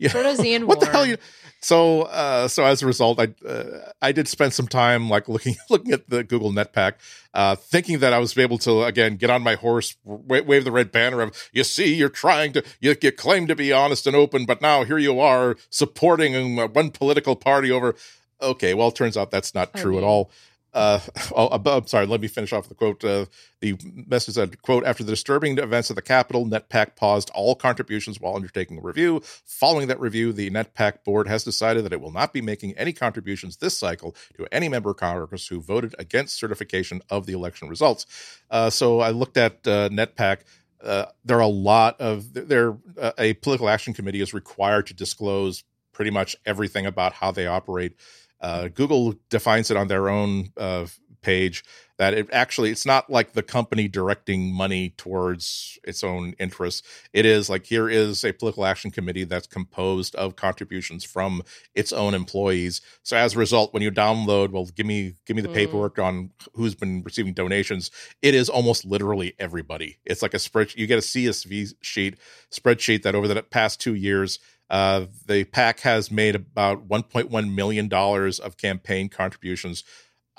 know, Protozoan what the hell you so uh so as a result i uh, i did spend some time like looking looking at the google netpack uh thinking that i was able to again get on my horse w- wave the red banner of you see you're trying to you, you claim to be honest and open but now here you are supporting one political party over okay well it turns out that's not true at all uh, oh, I'm sorry. Let me finish off the quote. Uh, the message said, "quote After the disturbing events at the Capitol, NetPAC paused all contributions while undertaking a review. Following that review, the NetPAC board has decided that it will not be making any contributions this cycle to any member of Congress who voted against certification of the election results." Uh, so I looked at uh, NetPAC. Uh, there are a lot of there. Uh, a political action committee is required to disclose pretty much everything about how they operate uh, Google defines it on their own uh, page that it actually it's not like the company directing money towards its own interests. It is like here is a political action committee that's composed of contributions from its own employees. So as a result, when you download, well, give me give me the mm. paperwork on who's been receiving donations. It is almost literally everybody. It's like a spreadsheet. You get a CSV sheet spreadsheet that over the past two years uh, the PAC has made about 1.1 million dollars of campaign contributions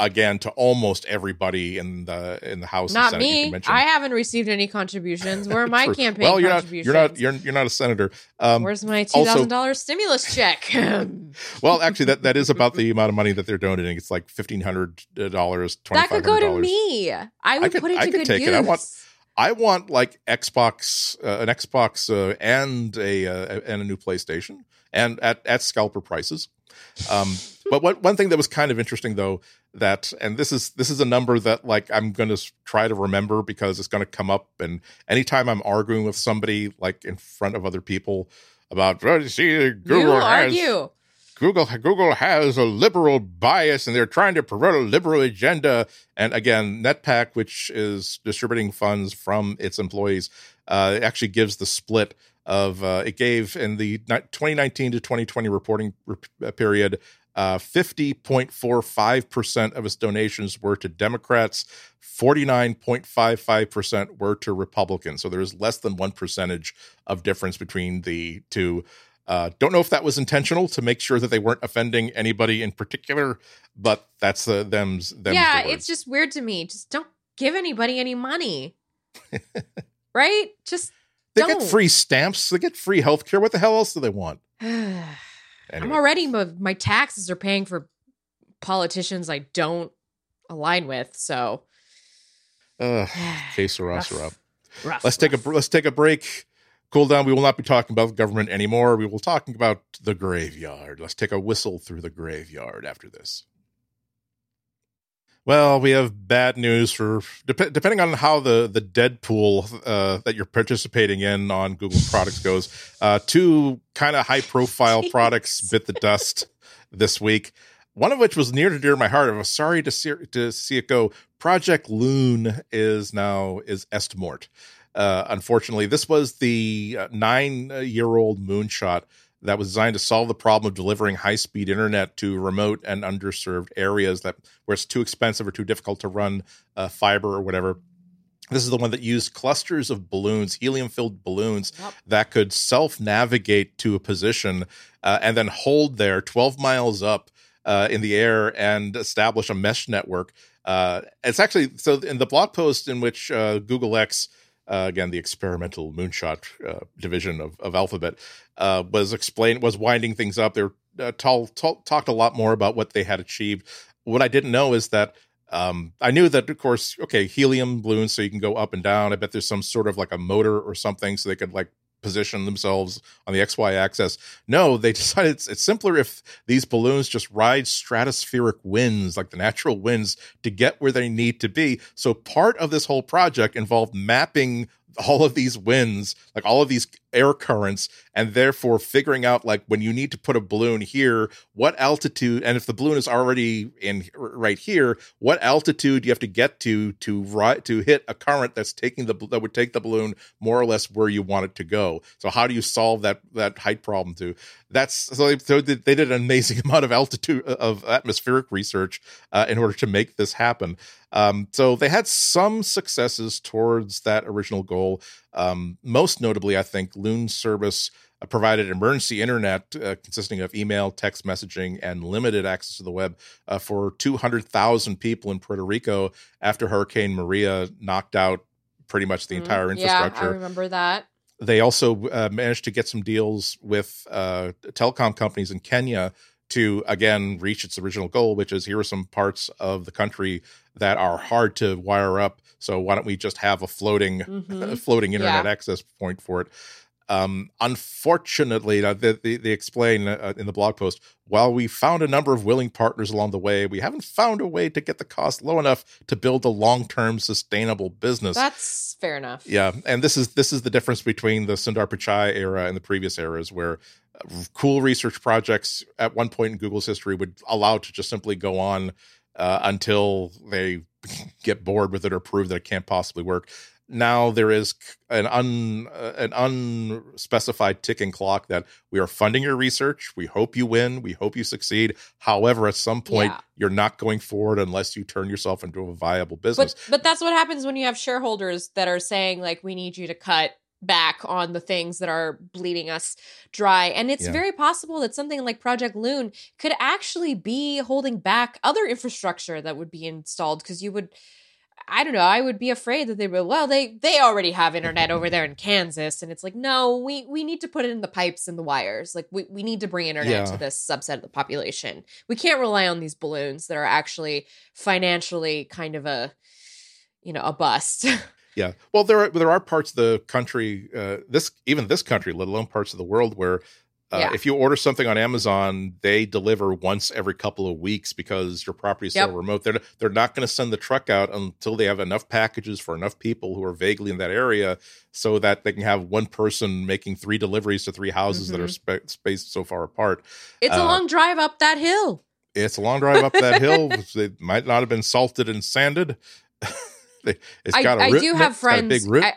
again to almost everybody in the in the House. Not me. I haven't received any contributions. Where are my campaign well, you're contributions? Not, you're not you're you're not a senator. Um, Where's my two thousand dollars stimulus check? well, actually, that that is about the amount of money that they're donating. It's like fifteen hundred dollars. That could go to me. I would I could, put it to I good take use. It. I want I want like Xbox, uh, an Xbox, uh, and a uh, and a new PlayStation. and at at scalper prices. Um, but what one thing that was kind of interesting though that and this is this is a number that like I'm going to try to remember because it's going to come up and anytime I'm arguing with somebody like in front of other people about you see Google you argue. Google Google has a liberal bias and they're trying to promote a liberal agenda. And again, NetPAC, which is distributing funds from its employees, uh, actually gives the split of uh, it gave in the 2019 to 2020 reporting uh, period. Uh, 50.45% of its donations were to Democrats, 49.55% were to Republicans. So there's less than one percentage of difference between the two. Uh, don't know if that was intentional to make sure that they weren't offending anybody in particular, but that's the them's them's yeah, the it's just weird to me. Just don't give anybody any money. right? Just they don't. get free stamps, they get free health care. What the hell else do they want? I'm already my, taxes are paying for politicians I don't align with. So que sera, Rough. rough. Let's take a let's take a break. Cool down. We will not be talking about the government anymore. We will talking about the graveyard. Let's take a whistle through the graveyard after this. Well, we have bad news for dep- depending on how the the Deadpool uh, that you're participating in on Google products goes. Uh, two kind of high profile products bit the dust this week. One of which was near to dear to my heart. I was sorry to see to see it go. Project Loon is now is Estmort. Uh, unfortunately, this was the uh, nine year old moonshot that was designed to solve the problem of delivering high speed internet to remote and underserved areas that where it's too expensive or too difficult to run uh, fiber or whatever. This is the one that used clusters of balloons, helium filled balloons Yep. that could self navigate to a position uh, and then hold there 12 miles up uh, in the air and establish a mesh network. Uh, it's actually so in the blog post in which uh, Google X, uh, again the experimental moonshot uh, division of, of Alphabet, uh, was explained was winding things up. They were, uh, talked a lot more about what they had achieved. What I didn't know is that um, I knew that, of course, okay, helium balloons, so you can go up and down. I bet there's some sort of like a motor or something, so they could like position themselves on the XY axis. No, they decided it's, it's simpler if these balloons just ride stratospheric winds, like the natural winds, to get where they need to be. So part of this whole project involved mapping all of these winds, like all of these air currents, and therefore figuring out like when you need to put a balloon here, what altitude, and if the balloon is already in right here, what altitude you have to get to to right to hit a current that's taking the that would take the balloon more or less where you want it to go. So how do you solve that that height problem? To that's so they, so they they did an amazing amount of altitude of atmospheric research uh, in order to make this happen. Um, so they had some successes towards that original goal. Um, most notably, I think Loon Service uh, provided emergency internet uh, consisting of email, text messaging, and limited access to the web uh, for 200,000 people in Puerto Rico after Hurricane Maria knocked out pretty much the Mhm. entire Yeah, infrastructure I remember that. they also uh, managed to get some deals with uh, telecom companies in Kenya to again reach its original goal, which is here are some parts of the country that are hard to wire up. So why don't we just have a floating Mhm. floating internet Yeah. access point for it? Um, unfortunately, they, they, they explain uh, in the blog post, while we found a number of willing partners along the way, we haven't found a way to get the cost low enough to build a long-term sustainable business. That's fair enough. Yeah, and this is this is the difference between the Sundar Pichai era and the previous eras, where cool research projects at one point in Google's history would allow to just simply go on uh, until they get bored with it or prove that it can't possibly work. Now there is an un uh, an unspecified ticking clock that we are funding your research. We hope you win. We hope you succeed. However, at some point, Yeah. you're not going forward unless you turn yourself into a viable business. But but that's what happens when you have shareholders that are saying like we need you to cut back on the things that are bleeding us dry. And it's Yeah. very possible that something like Project Loon could actually be holding back other infrastructure that would be installed because you would I don't know. I would be afraid that they would. Well, they they already have internet over there in Kansas, and it's like, no, we we need to put it in the pipes and the wires. Like we we need to bring internet Yeah. to this subset of the population. We can't rely on these balloons that are actually financially kind of a, you know, a bust. Yeah. Well, there are there are parts of the country, uh, this even this country, let alone parts of the world, where Uh, Yeah. If you order something on Amazon, they deliver once every couple of weeks because your property is Yep. so remote. They're they're not going to send the truck out until they have enough packages for enough people who are vaguely in that area, so that they can have one person making three deliveries to three houses that are Mhm. spaced so far apart. It's a Uh, long drive up that hill. It's a long drive up that hill. It might not have been salted and sanded. It's I, got a I root do have It's got a friends. big. I,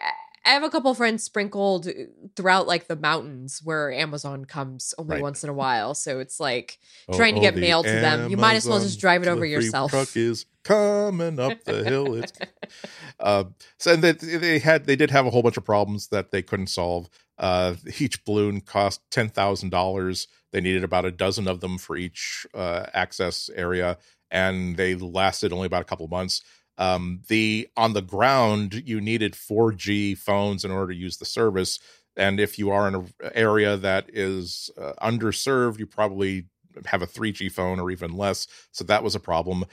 I have a couple friends sprinkled throughout like the mountains where Amazon comes only Right. once in a while. So it's like trying to get the mail to them. You might as well just drive it over yourself. Truck is coming up the hill. It's uh, so and they, they had they did have a whole bunch of problems that they couldn't solve. Uh, each balloon cost ten thousand dollars. They needed about a dozen of them for each uh, access area, and they lasted only about a couple months. Um, the on the ground, you needed 4G phones in order to use the service, and if you are in an area that is uh, underserved, you probably have a 3G phone or even less. So that was a problem.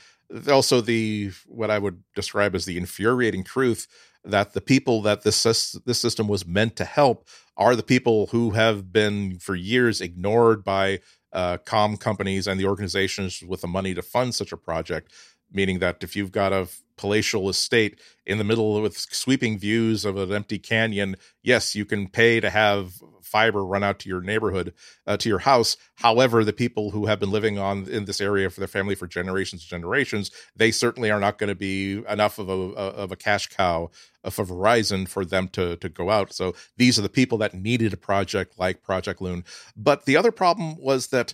Also, the what I would describe as the infuriating truth that the people that this this system was meant to help are the people who have been for years ignored by uh, com companies and the organizations with the money to fund such a project. Meaning that if you've got a palatial estate in the middle with sweeping views of an empty canyon, yes, you can pay to have fiber run out to your neighborhood, uh, to your house. However, the people who have been living on in this area for their family for generations and generations, they certainly are not going to be enough of a of a cash cow for Verizon for them to to go out. So these are the people that needed a project like Project Loon. But the other problem was that.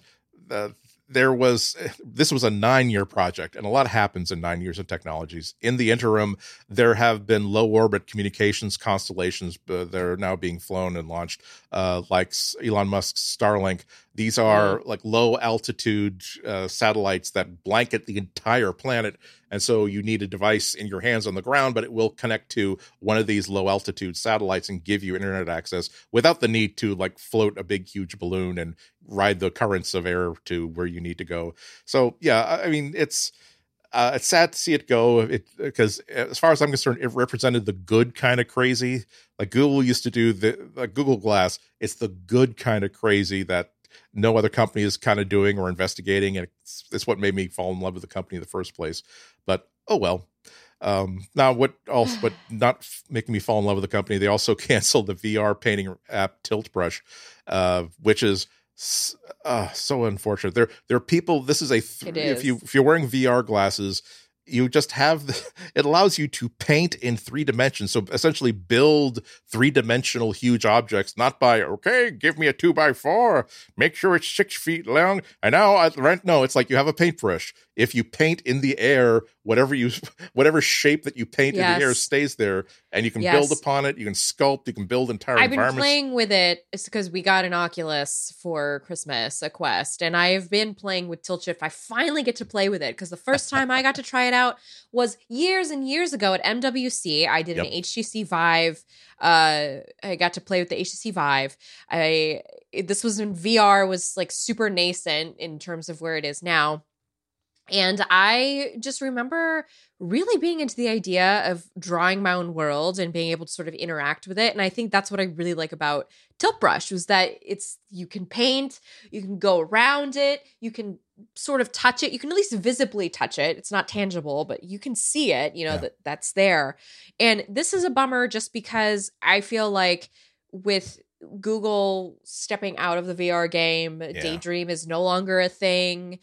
Uh, there was this was a nine year project and a lot happens in nine years of technologies. In the interim there have been low orbit communications constellations uh, that are now being flown and launched uh, like elon musk's starlink these are like low altitude uh, satellites that blanket the entire planet and so you need a device in your hands on the ground but it will connect to one of these low altitude satellites and give you internet access without the need to like float a big huge balloon and ride the currents of air to where you need to go. So yeah, I mean it's uh, it's sad to see it go. It because as far as I'm concerned, it represented the good kind of crazy. Like Google used to do the like Google Glass. It's the good kind of crazy that no other company is kind of doing or investigating, and it's, it's what made me fall in love with the company in the first place. But oh well. Um, now, what also, but not making me fall in love with the company, they also canceled the VR painting app Tilt Brush, uh, which is uh, so unfortunate. There, there are people. This is a th- It if you if you're wearing VR glasses, you just have the, it allows you to paint in three dimensions. So essentially, build three dimensional huge objects, not by okay, give me a two by four, make sure it's six feet long, and now I right. No, it's like you have a paintbrush. If you paint in the air, whatever you whatever shape that you paint in the air stays there, and you can Yes. build upon it. You can sculpt. You can build entire I've been playing with it. It's because we got an Oculus for Christmas, a Quest, and I've been playing with Tilt Shift. I finally get to play with it because the first time I got to try it out was years and years ago at MWC. I did an HTC Vive. Uh, I got to play with the HTC Vive. I this was when VR was like super nascent in terms of where it is now. And I just remember really being into the idea of drawing my own world and being able to sort of interact with it. And I think that's what I really like about Tilt Brush was that it's you can paint, you can go around it, you can sort of touch it, you can at least visibly touch it. It's not tangible, but you can see it, you know, Yeah. that that's there. And this is a bummer just because I feel like with Google stepping out of the VR game, Daydream is no longer a thing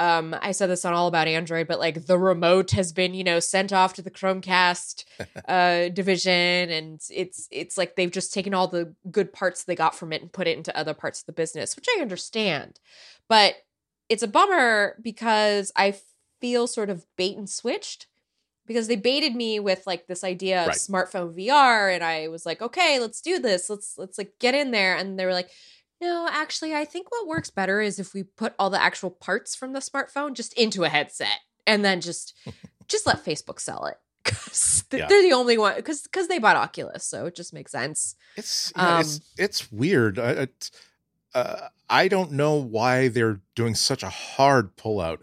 um i said this on all about android but like the remote has been you know sent off to the chromecast uh division and it's it's like they've just taken all the good parts they got from it and put it into other parts of the business which i understand but it's a bummer because i feel sort of bait and switched because they baited me with like this idea of Right. smartphone vr and i was like okay let's do this let's let's like get in there and they were like no, actually, I think what works better is if we put all the actual parts from the smartphone just into a headset and then just just let Facebook sell it because Yeah. they're the only one because because they bought Oculus, so it just makes sense. It's yeah, it's Um, it's weird. I, it, uh, I don't know why they're doing such a hard pullout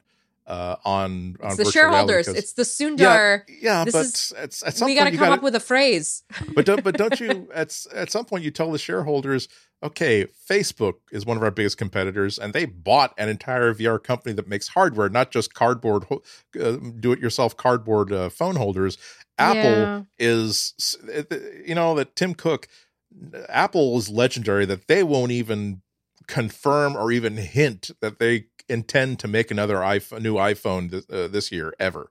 uh, on on the shareholders. It's the Sundar. yeah, yeah, this but is- it's, at some We got to come gotta- up with a phrase. but don't, but don't you at at some point you tell the shareholders, okay, Facebook is one of our biggest competitors, and they bought an entire VR company that makes hardware, not just cardboard, uh, do-it-yourself cardboard uh, phone holders. Apple Yeah. is, you know, that Tim Cook, Apple is legendary that they won't even confirm or even hint that they intend to make another iPhone, new iPhone th- uh, this year ever.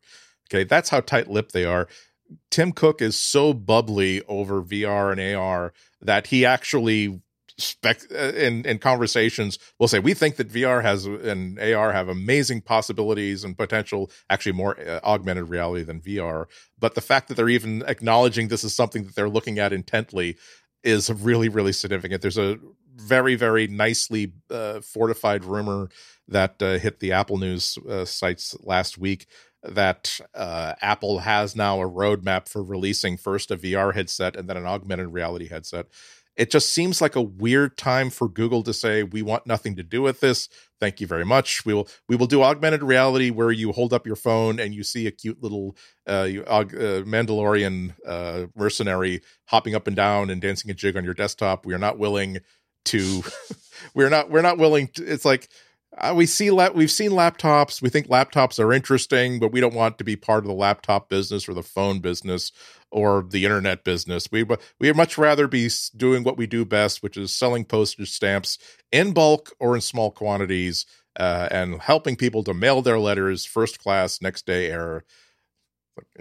Okay, that's how tight-lipped they are. Tim Cook is so bubbly over VR and AR that he actually spec uh, in in conversations will say we think that VR has and AR have amazing possibilities and potential actually more uh, augmented reality than VR but the fact that they're even acknowledging this is something that they're looking at intently is really really significant there's a very very nicely uh, fortified rumor that uh, hit the Apple News uh, sites last week that uh, Apple has now a roadmap for releasing first a VR headset and then an augmented reality headset. It just seems like a weird time for Google to say we want nothing to do with this. Thank you very much. We will we will do augmented reality where you hold up your phone and you see a cute little uh, uh, Mandalorian uh, mercenary hopping up and down and dancing a jig on your desktop. We are not willing to. we're not. We're not willing. To, it's like uh, we see la- we've seen laptops. We think laptops are interesting, but we don't want to be part of the laptop business or the phone business or the internet business. We we would much rather be doing what we do best, which is selling postage stamps in bulk or in small quantities, uh, and helping people to mail their letters first class, next day air.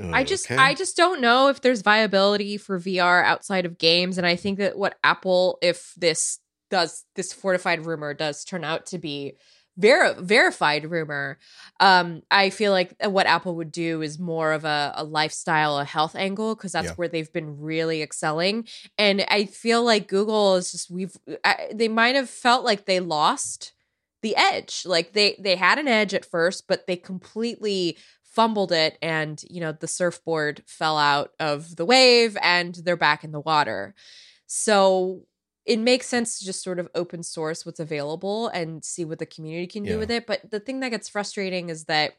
I just Okay. I just don't know if there's viability for VR outside of games and I think that what Apple if this does this fortified rumor does turn out to be ver- verified rumor. Um I feel like what Apple would do is more of a, a lifestyle a health angle because that's Yeah. where they've been really excelling. And I feel like Google is just we've I, they might have felt like they lost the edge. Like they they had an edge at first but they completely fumbled it and you know the surfboard fell out of the wave and they're back in the water. So it makes sense to just sort of open source what's available and see what the community can Yeah. do with it but the thing that gets frustrating is that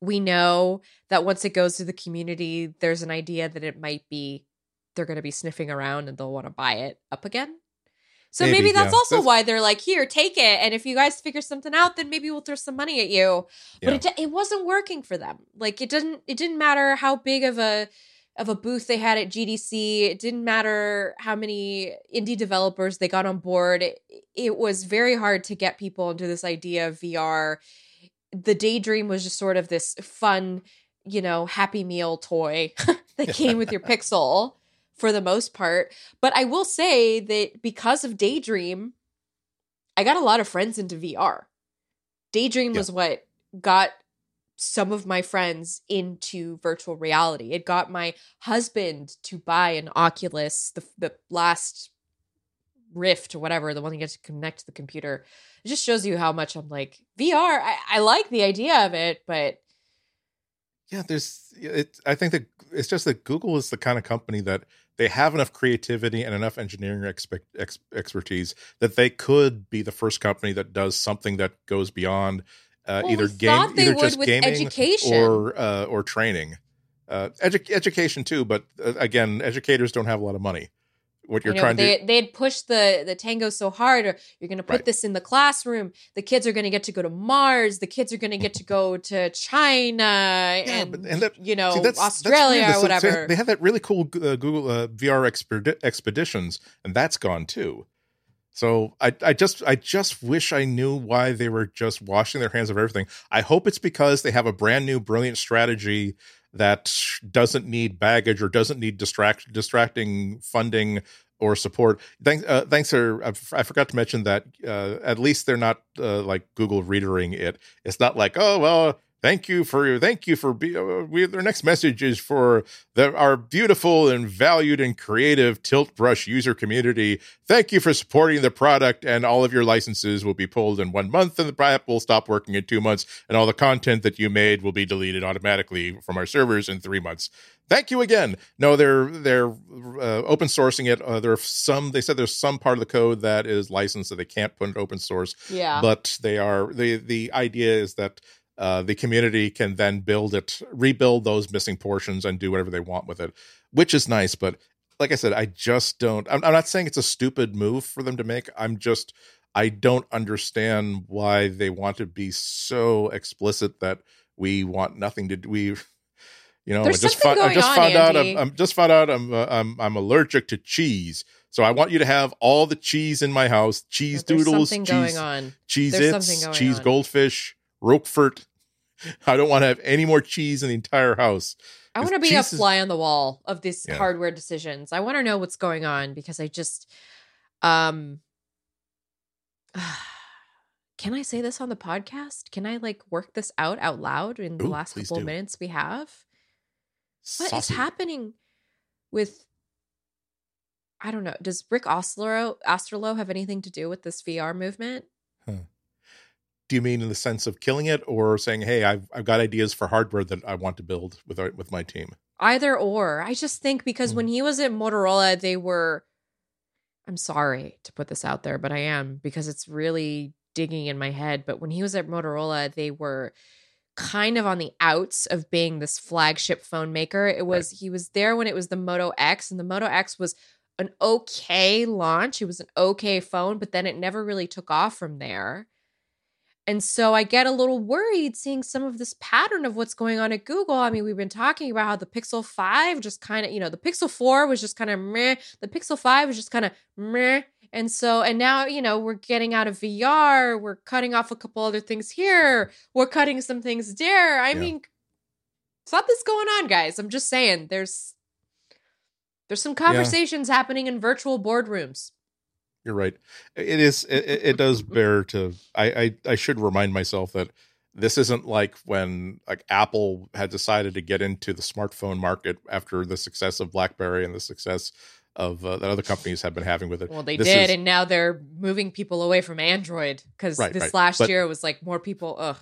we know that once it goes to the community there's an idea that it might be they're going to be sniffing around and they'll want to buy it up again so maybe, Maybe, that's yeah. also That's- why they're like here take it and if you guys figure something out then maybe we'll throw some money at you Yeah. but it, it wasn't working for them like it didn't it didn't matter how big of a of a booth they had at GDC it didn't matter how many indie developers they got on board. It, it was very hard to get people into this idea of VR the daydream was just sort of this fun you know happy meal toy that came with your pixel for the most part. But i will say that because of daydream i got a lot of friends into vr daydream Yeah. was what got some of my friends into virtual reality. It got my husband to buy an oculus the, the last rift or whatever the one you get to connect to the computer. It just shows you how much i'm like vr i, I like the idea of it but yeah there's it i think that it's just that google is the kind of company that they have enough creativity and enough engineering expe- ex- expertise that they could be the first company that does something that goes beyond uh, Well, either game either just with gaming education. or uh, or training uh, edu- education too but uh, again educators don't have a lot of money what you're you know, trying they to they'd push the the tango so hard. Or you're going to put Right. this in the classroom. The kids are going to get to go to Mars. The kids are going to get to go to China and, but- and that- you know See, that's- that's Australia weird. or whatever. They have that really cool uh, Google uh, VR expedi- expeditions, and that's gone too. So I, I just, I just wish I knew why they were just washing their hands of everything. I hope it's because they have a brand new, brilliant strategy that doesn't need baggage or doesn't need distract, distracting funding or support. Thanks, uh, thanks. F- I forgot to mention that uh, at least they're not uh, like Google readering it. It's not like, oh well, thank you for thank you for be, uh, we, their next message is for the, our beautiful and valued and creative tilt brush user community. Thank you for supporting the product and all of your licenses will be pulled in one month and the app will stop working in two months and all the content that you made will be deleted automatically from our servers in three months. Thank you again. No they're they're uh, open sourcing it. Uh, there are some they said there's some part of the code that is licensed that they can't put in open source yeah, but they are the the idea is that uh, the community can then build it, rebuild those missing portions, and do whatever they want with it, which is nice. But like I said, I just don't. I'm, I'm not saying it's a stupid move for them to make. I'm just I don't understand why they want to be so explicit that we want nothing to do. We, you know, There's I just found, I just on, found out I'm, I'm just found out I'm, uh, I'm I'm allergic to cheese. So I want you to have all the cheese in my house: cheese doodles, cheese, cheese its, cheese on. goldfish, Roquefort. I don't want to have any more cheese in the entire house. I want to be a cheese is- fly on the wall of these Yeah. hardware decisions. I want to know what's going on because I just um can I say this on the podcast? Can I like work this out out loud in the last couple of do. minutes we have? What is Saucy. happening with I don't know. Does Rick Osterloh Osterloh have anything to do with this VR movement? Do you mean in the sense of killing it, or saying, "Hey, I've I've got ideas for hardware that I want to build with our, with my team"? Either or. I just think because Hmm. when he was at Motorola, they were. I'm sorry to put this out there, but I am because it's really digging in my head. But when he was at Motorola, they were kind of on the outs of being this flagship phone maker. It was, he was there when it was the Moto X, and the Moto X was an okay launch. It was an okay phone, but then it never really took off from there. And so I get a little worried seeing some of this pattern of what's going on at Google. I mean, we've been talking about how the Pixel 5 just kind of, you know, the Pixel 4 was just kind of meh. The Pixel 5 was just kind of meh. And so, and now, you know, we're getting out of VR. We're cutting off a couple other things here. We're cutting some things there. I Yeah. mean, something's going on, guys. I'm just saying there's there's some conversations happening in virtual boardrooms. You're right. It is. It, it does bear to. I, I I should remind myself that this isn't like when like Apple had decided to get into the smartphone market after the success of BlackBerry and the success of uh, that other companies have been having with it. Well, they This did, is- and now they're moving people away from Android because Right, this right. last But- year was like more people. Ugh.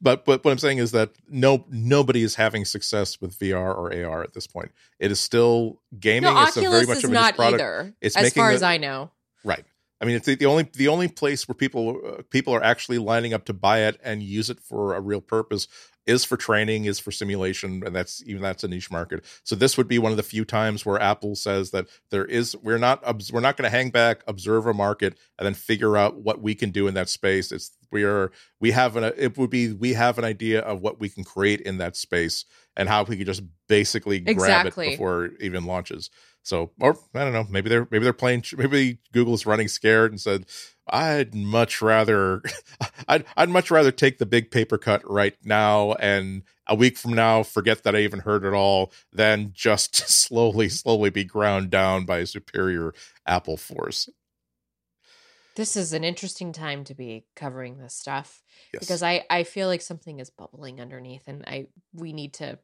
But but what I'm saying is that no nobody is having success with VR or AR at this point. It is still gaming. No, it's a very Oculus much is of a not product. either, It's as far the- as I know. Right. I mean, it's the, the only the only place where people uh, people are actually lining up to buy it and use it for a real purpose is for training, is for simulation, and that's even that's a niche market. So this would be one of the few times where Apple says that there is we're not we're not going to hang back, observe a market, and then figure out what we can do in that space. It's we are we have an it would be we have an idea of what we can create in that space and how we could just basically grab Exactly. it before it even launches. So, or I don't know, maybe they're maybe they're playing. Maybe Google's running scared and said, "I'd much rather, I'd I'd much rather take the big paper cut right now, and a week from now forget that I even heard it all, than just slowly, slowly be ground down by a superior Apple force." This is an interesting time to be covering this stuff Yes. because I I feel like something is bubbling underneath, and I we need to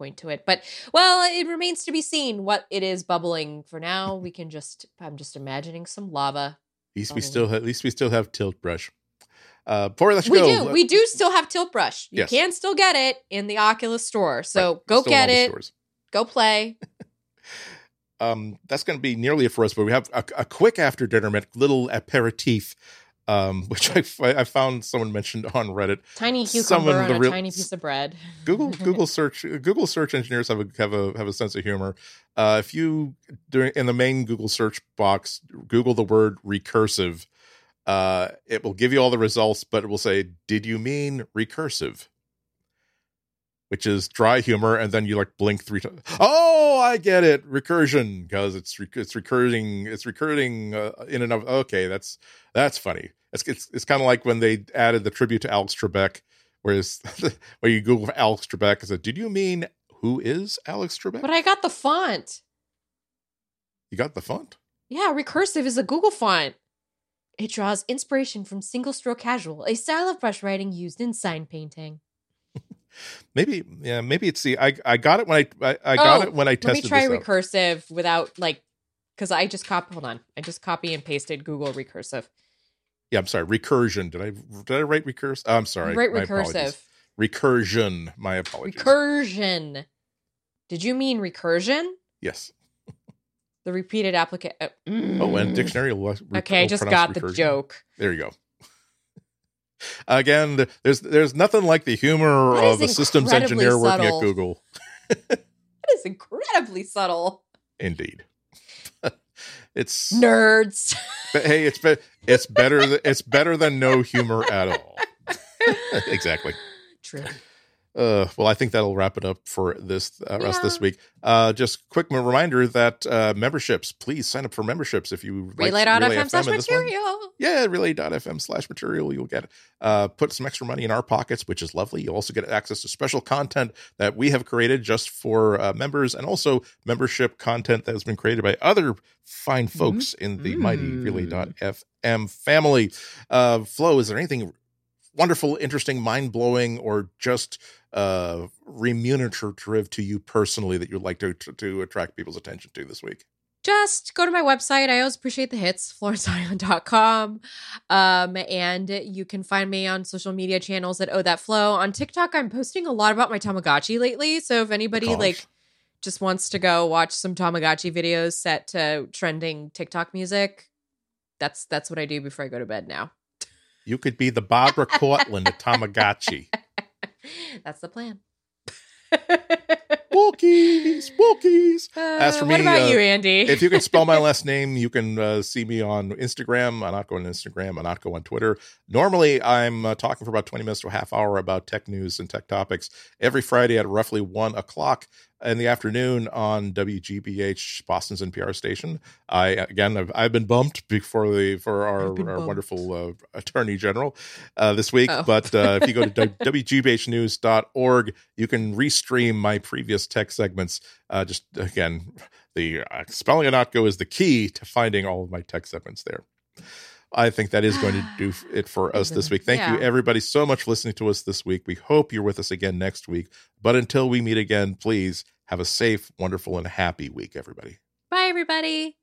point to it. But well, it remains to be seen what it is bubbling. For now, we can just I'm just imagining some lava. at least we still at least we still have tilt brush. Uh, before we let you We go, do. We do still have Tilt Brush. You Yes. can still get it in the Oculus store. So right, go still get it. Go play. um, that's going to be nearly it for us. But we have a, a quick after dinner little aperitif, um, which I found someone mentioned on Reddit. Tiny cucumber of on a real- tiny piece of bread. Google Google search Google search engineers have a have a have a sense of humor. Uh, if you during in the main Google search box Google the word recursive, uh, it will give you all the results, but it will say, "Did you mean recursive?" Which is dry humor, and then you like blink three times. Oh, I get it, recursion, because it's rec- it's recurring, it's recurring uh, in and of. Okay, that's that's funny. It's it's, it's kind of like when they added the tribute to Alex Trebek, whereas where you Google Alex Trebek and said, "Did you mean who is Alex Trebek?" But I got the font. you got the font. Yeah, recursive is a Google font. It draws inspiration from single stroke casual, a style of brush writing used in sign painting. Maybe yeah, maybe it's the I I got it when I I, I got Oh, it when I Let me try this out. recursive without like because I just copy hold on. I just copy and pasted Google recursive. Yeah, I'm sorry. Recursion. Did I did I write recursive? I'm sorry. Write My apologies. recursive. Recursion. My apologies. Recursion. Did you mean recursion? yes. The repeated application. Uh, Oh, and mm. dictionary. Will, will Okay, I just got the joke. There you go. Again, there's there's nothing like the humor That of a systems engineer working at Google. That is incredibly subtle. Indeed. It's Nerds. but hey, it's be, it's better th- it's better than no humor at all. exactly. True. Uh, well, I think that'll wrap it up for this uh, us this week. Uh, just quick reminder that uh, memberships, please sign up for memberships if you like Relay.fm slash and this one. material. yeah, relay.fm slash material. You'll get uh, put some extra money in our pockets, which is lovely. You also get access to special content that we have created just for uh, members, and also membership content that has been created by other fine folks in the mighty Mm. relay.fm family. Uh, Flo, is there anything wonderful, interesting, mind blowing, or just uh, remunerative to you personally that you'd like to, to to attract people's attention to this week? just go to my website. I always appreciate the hits, florenceion.com. Um, and you can find me on social media channels at Oh That Flow. On TikTok, I'm posting a lot about my Tamagotchi lately. So if anybody Gosh. like just wants to go watch some Tamagotchi videos set to trending TikTok music, that's that's what I do before I go to bed now. You could be the Barbara Cartland of Tamagotchi. that's the plan. Walkies, walkies. As for Uh, what me, about uh, you, Andy? If you can spell my last name, you can uh, see me on Instagram. I'm not going on Instagram. I'm not going on Twitter. Normally, I'm uh, talking for about 20 minutes to a half hour about tech news and tech topics every Friday at roughly one o'clock in the afternoon on WGBH, Boston's NPR station. I again, I've, I've been bumped before the for our, our wonderful uh, Attorney General uh, this week. Oh. But uh, if you go to WGBHnews.org, you can restream my previous tech segments. Uh, just again, the uh, spelling Ihnatko is the key to finding all of my tech segments there. I think that is going to do it for us this week. Thank you, everybody, so much for listening to us this week. We hope you're with us again next week. But until we meet again, please have a safe, wonderful, and happy week, everybody. Bye, everybody.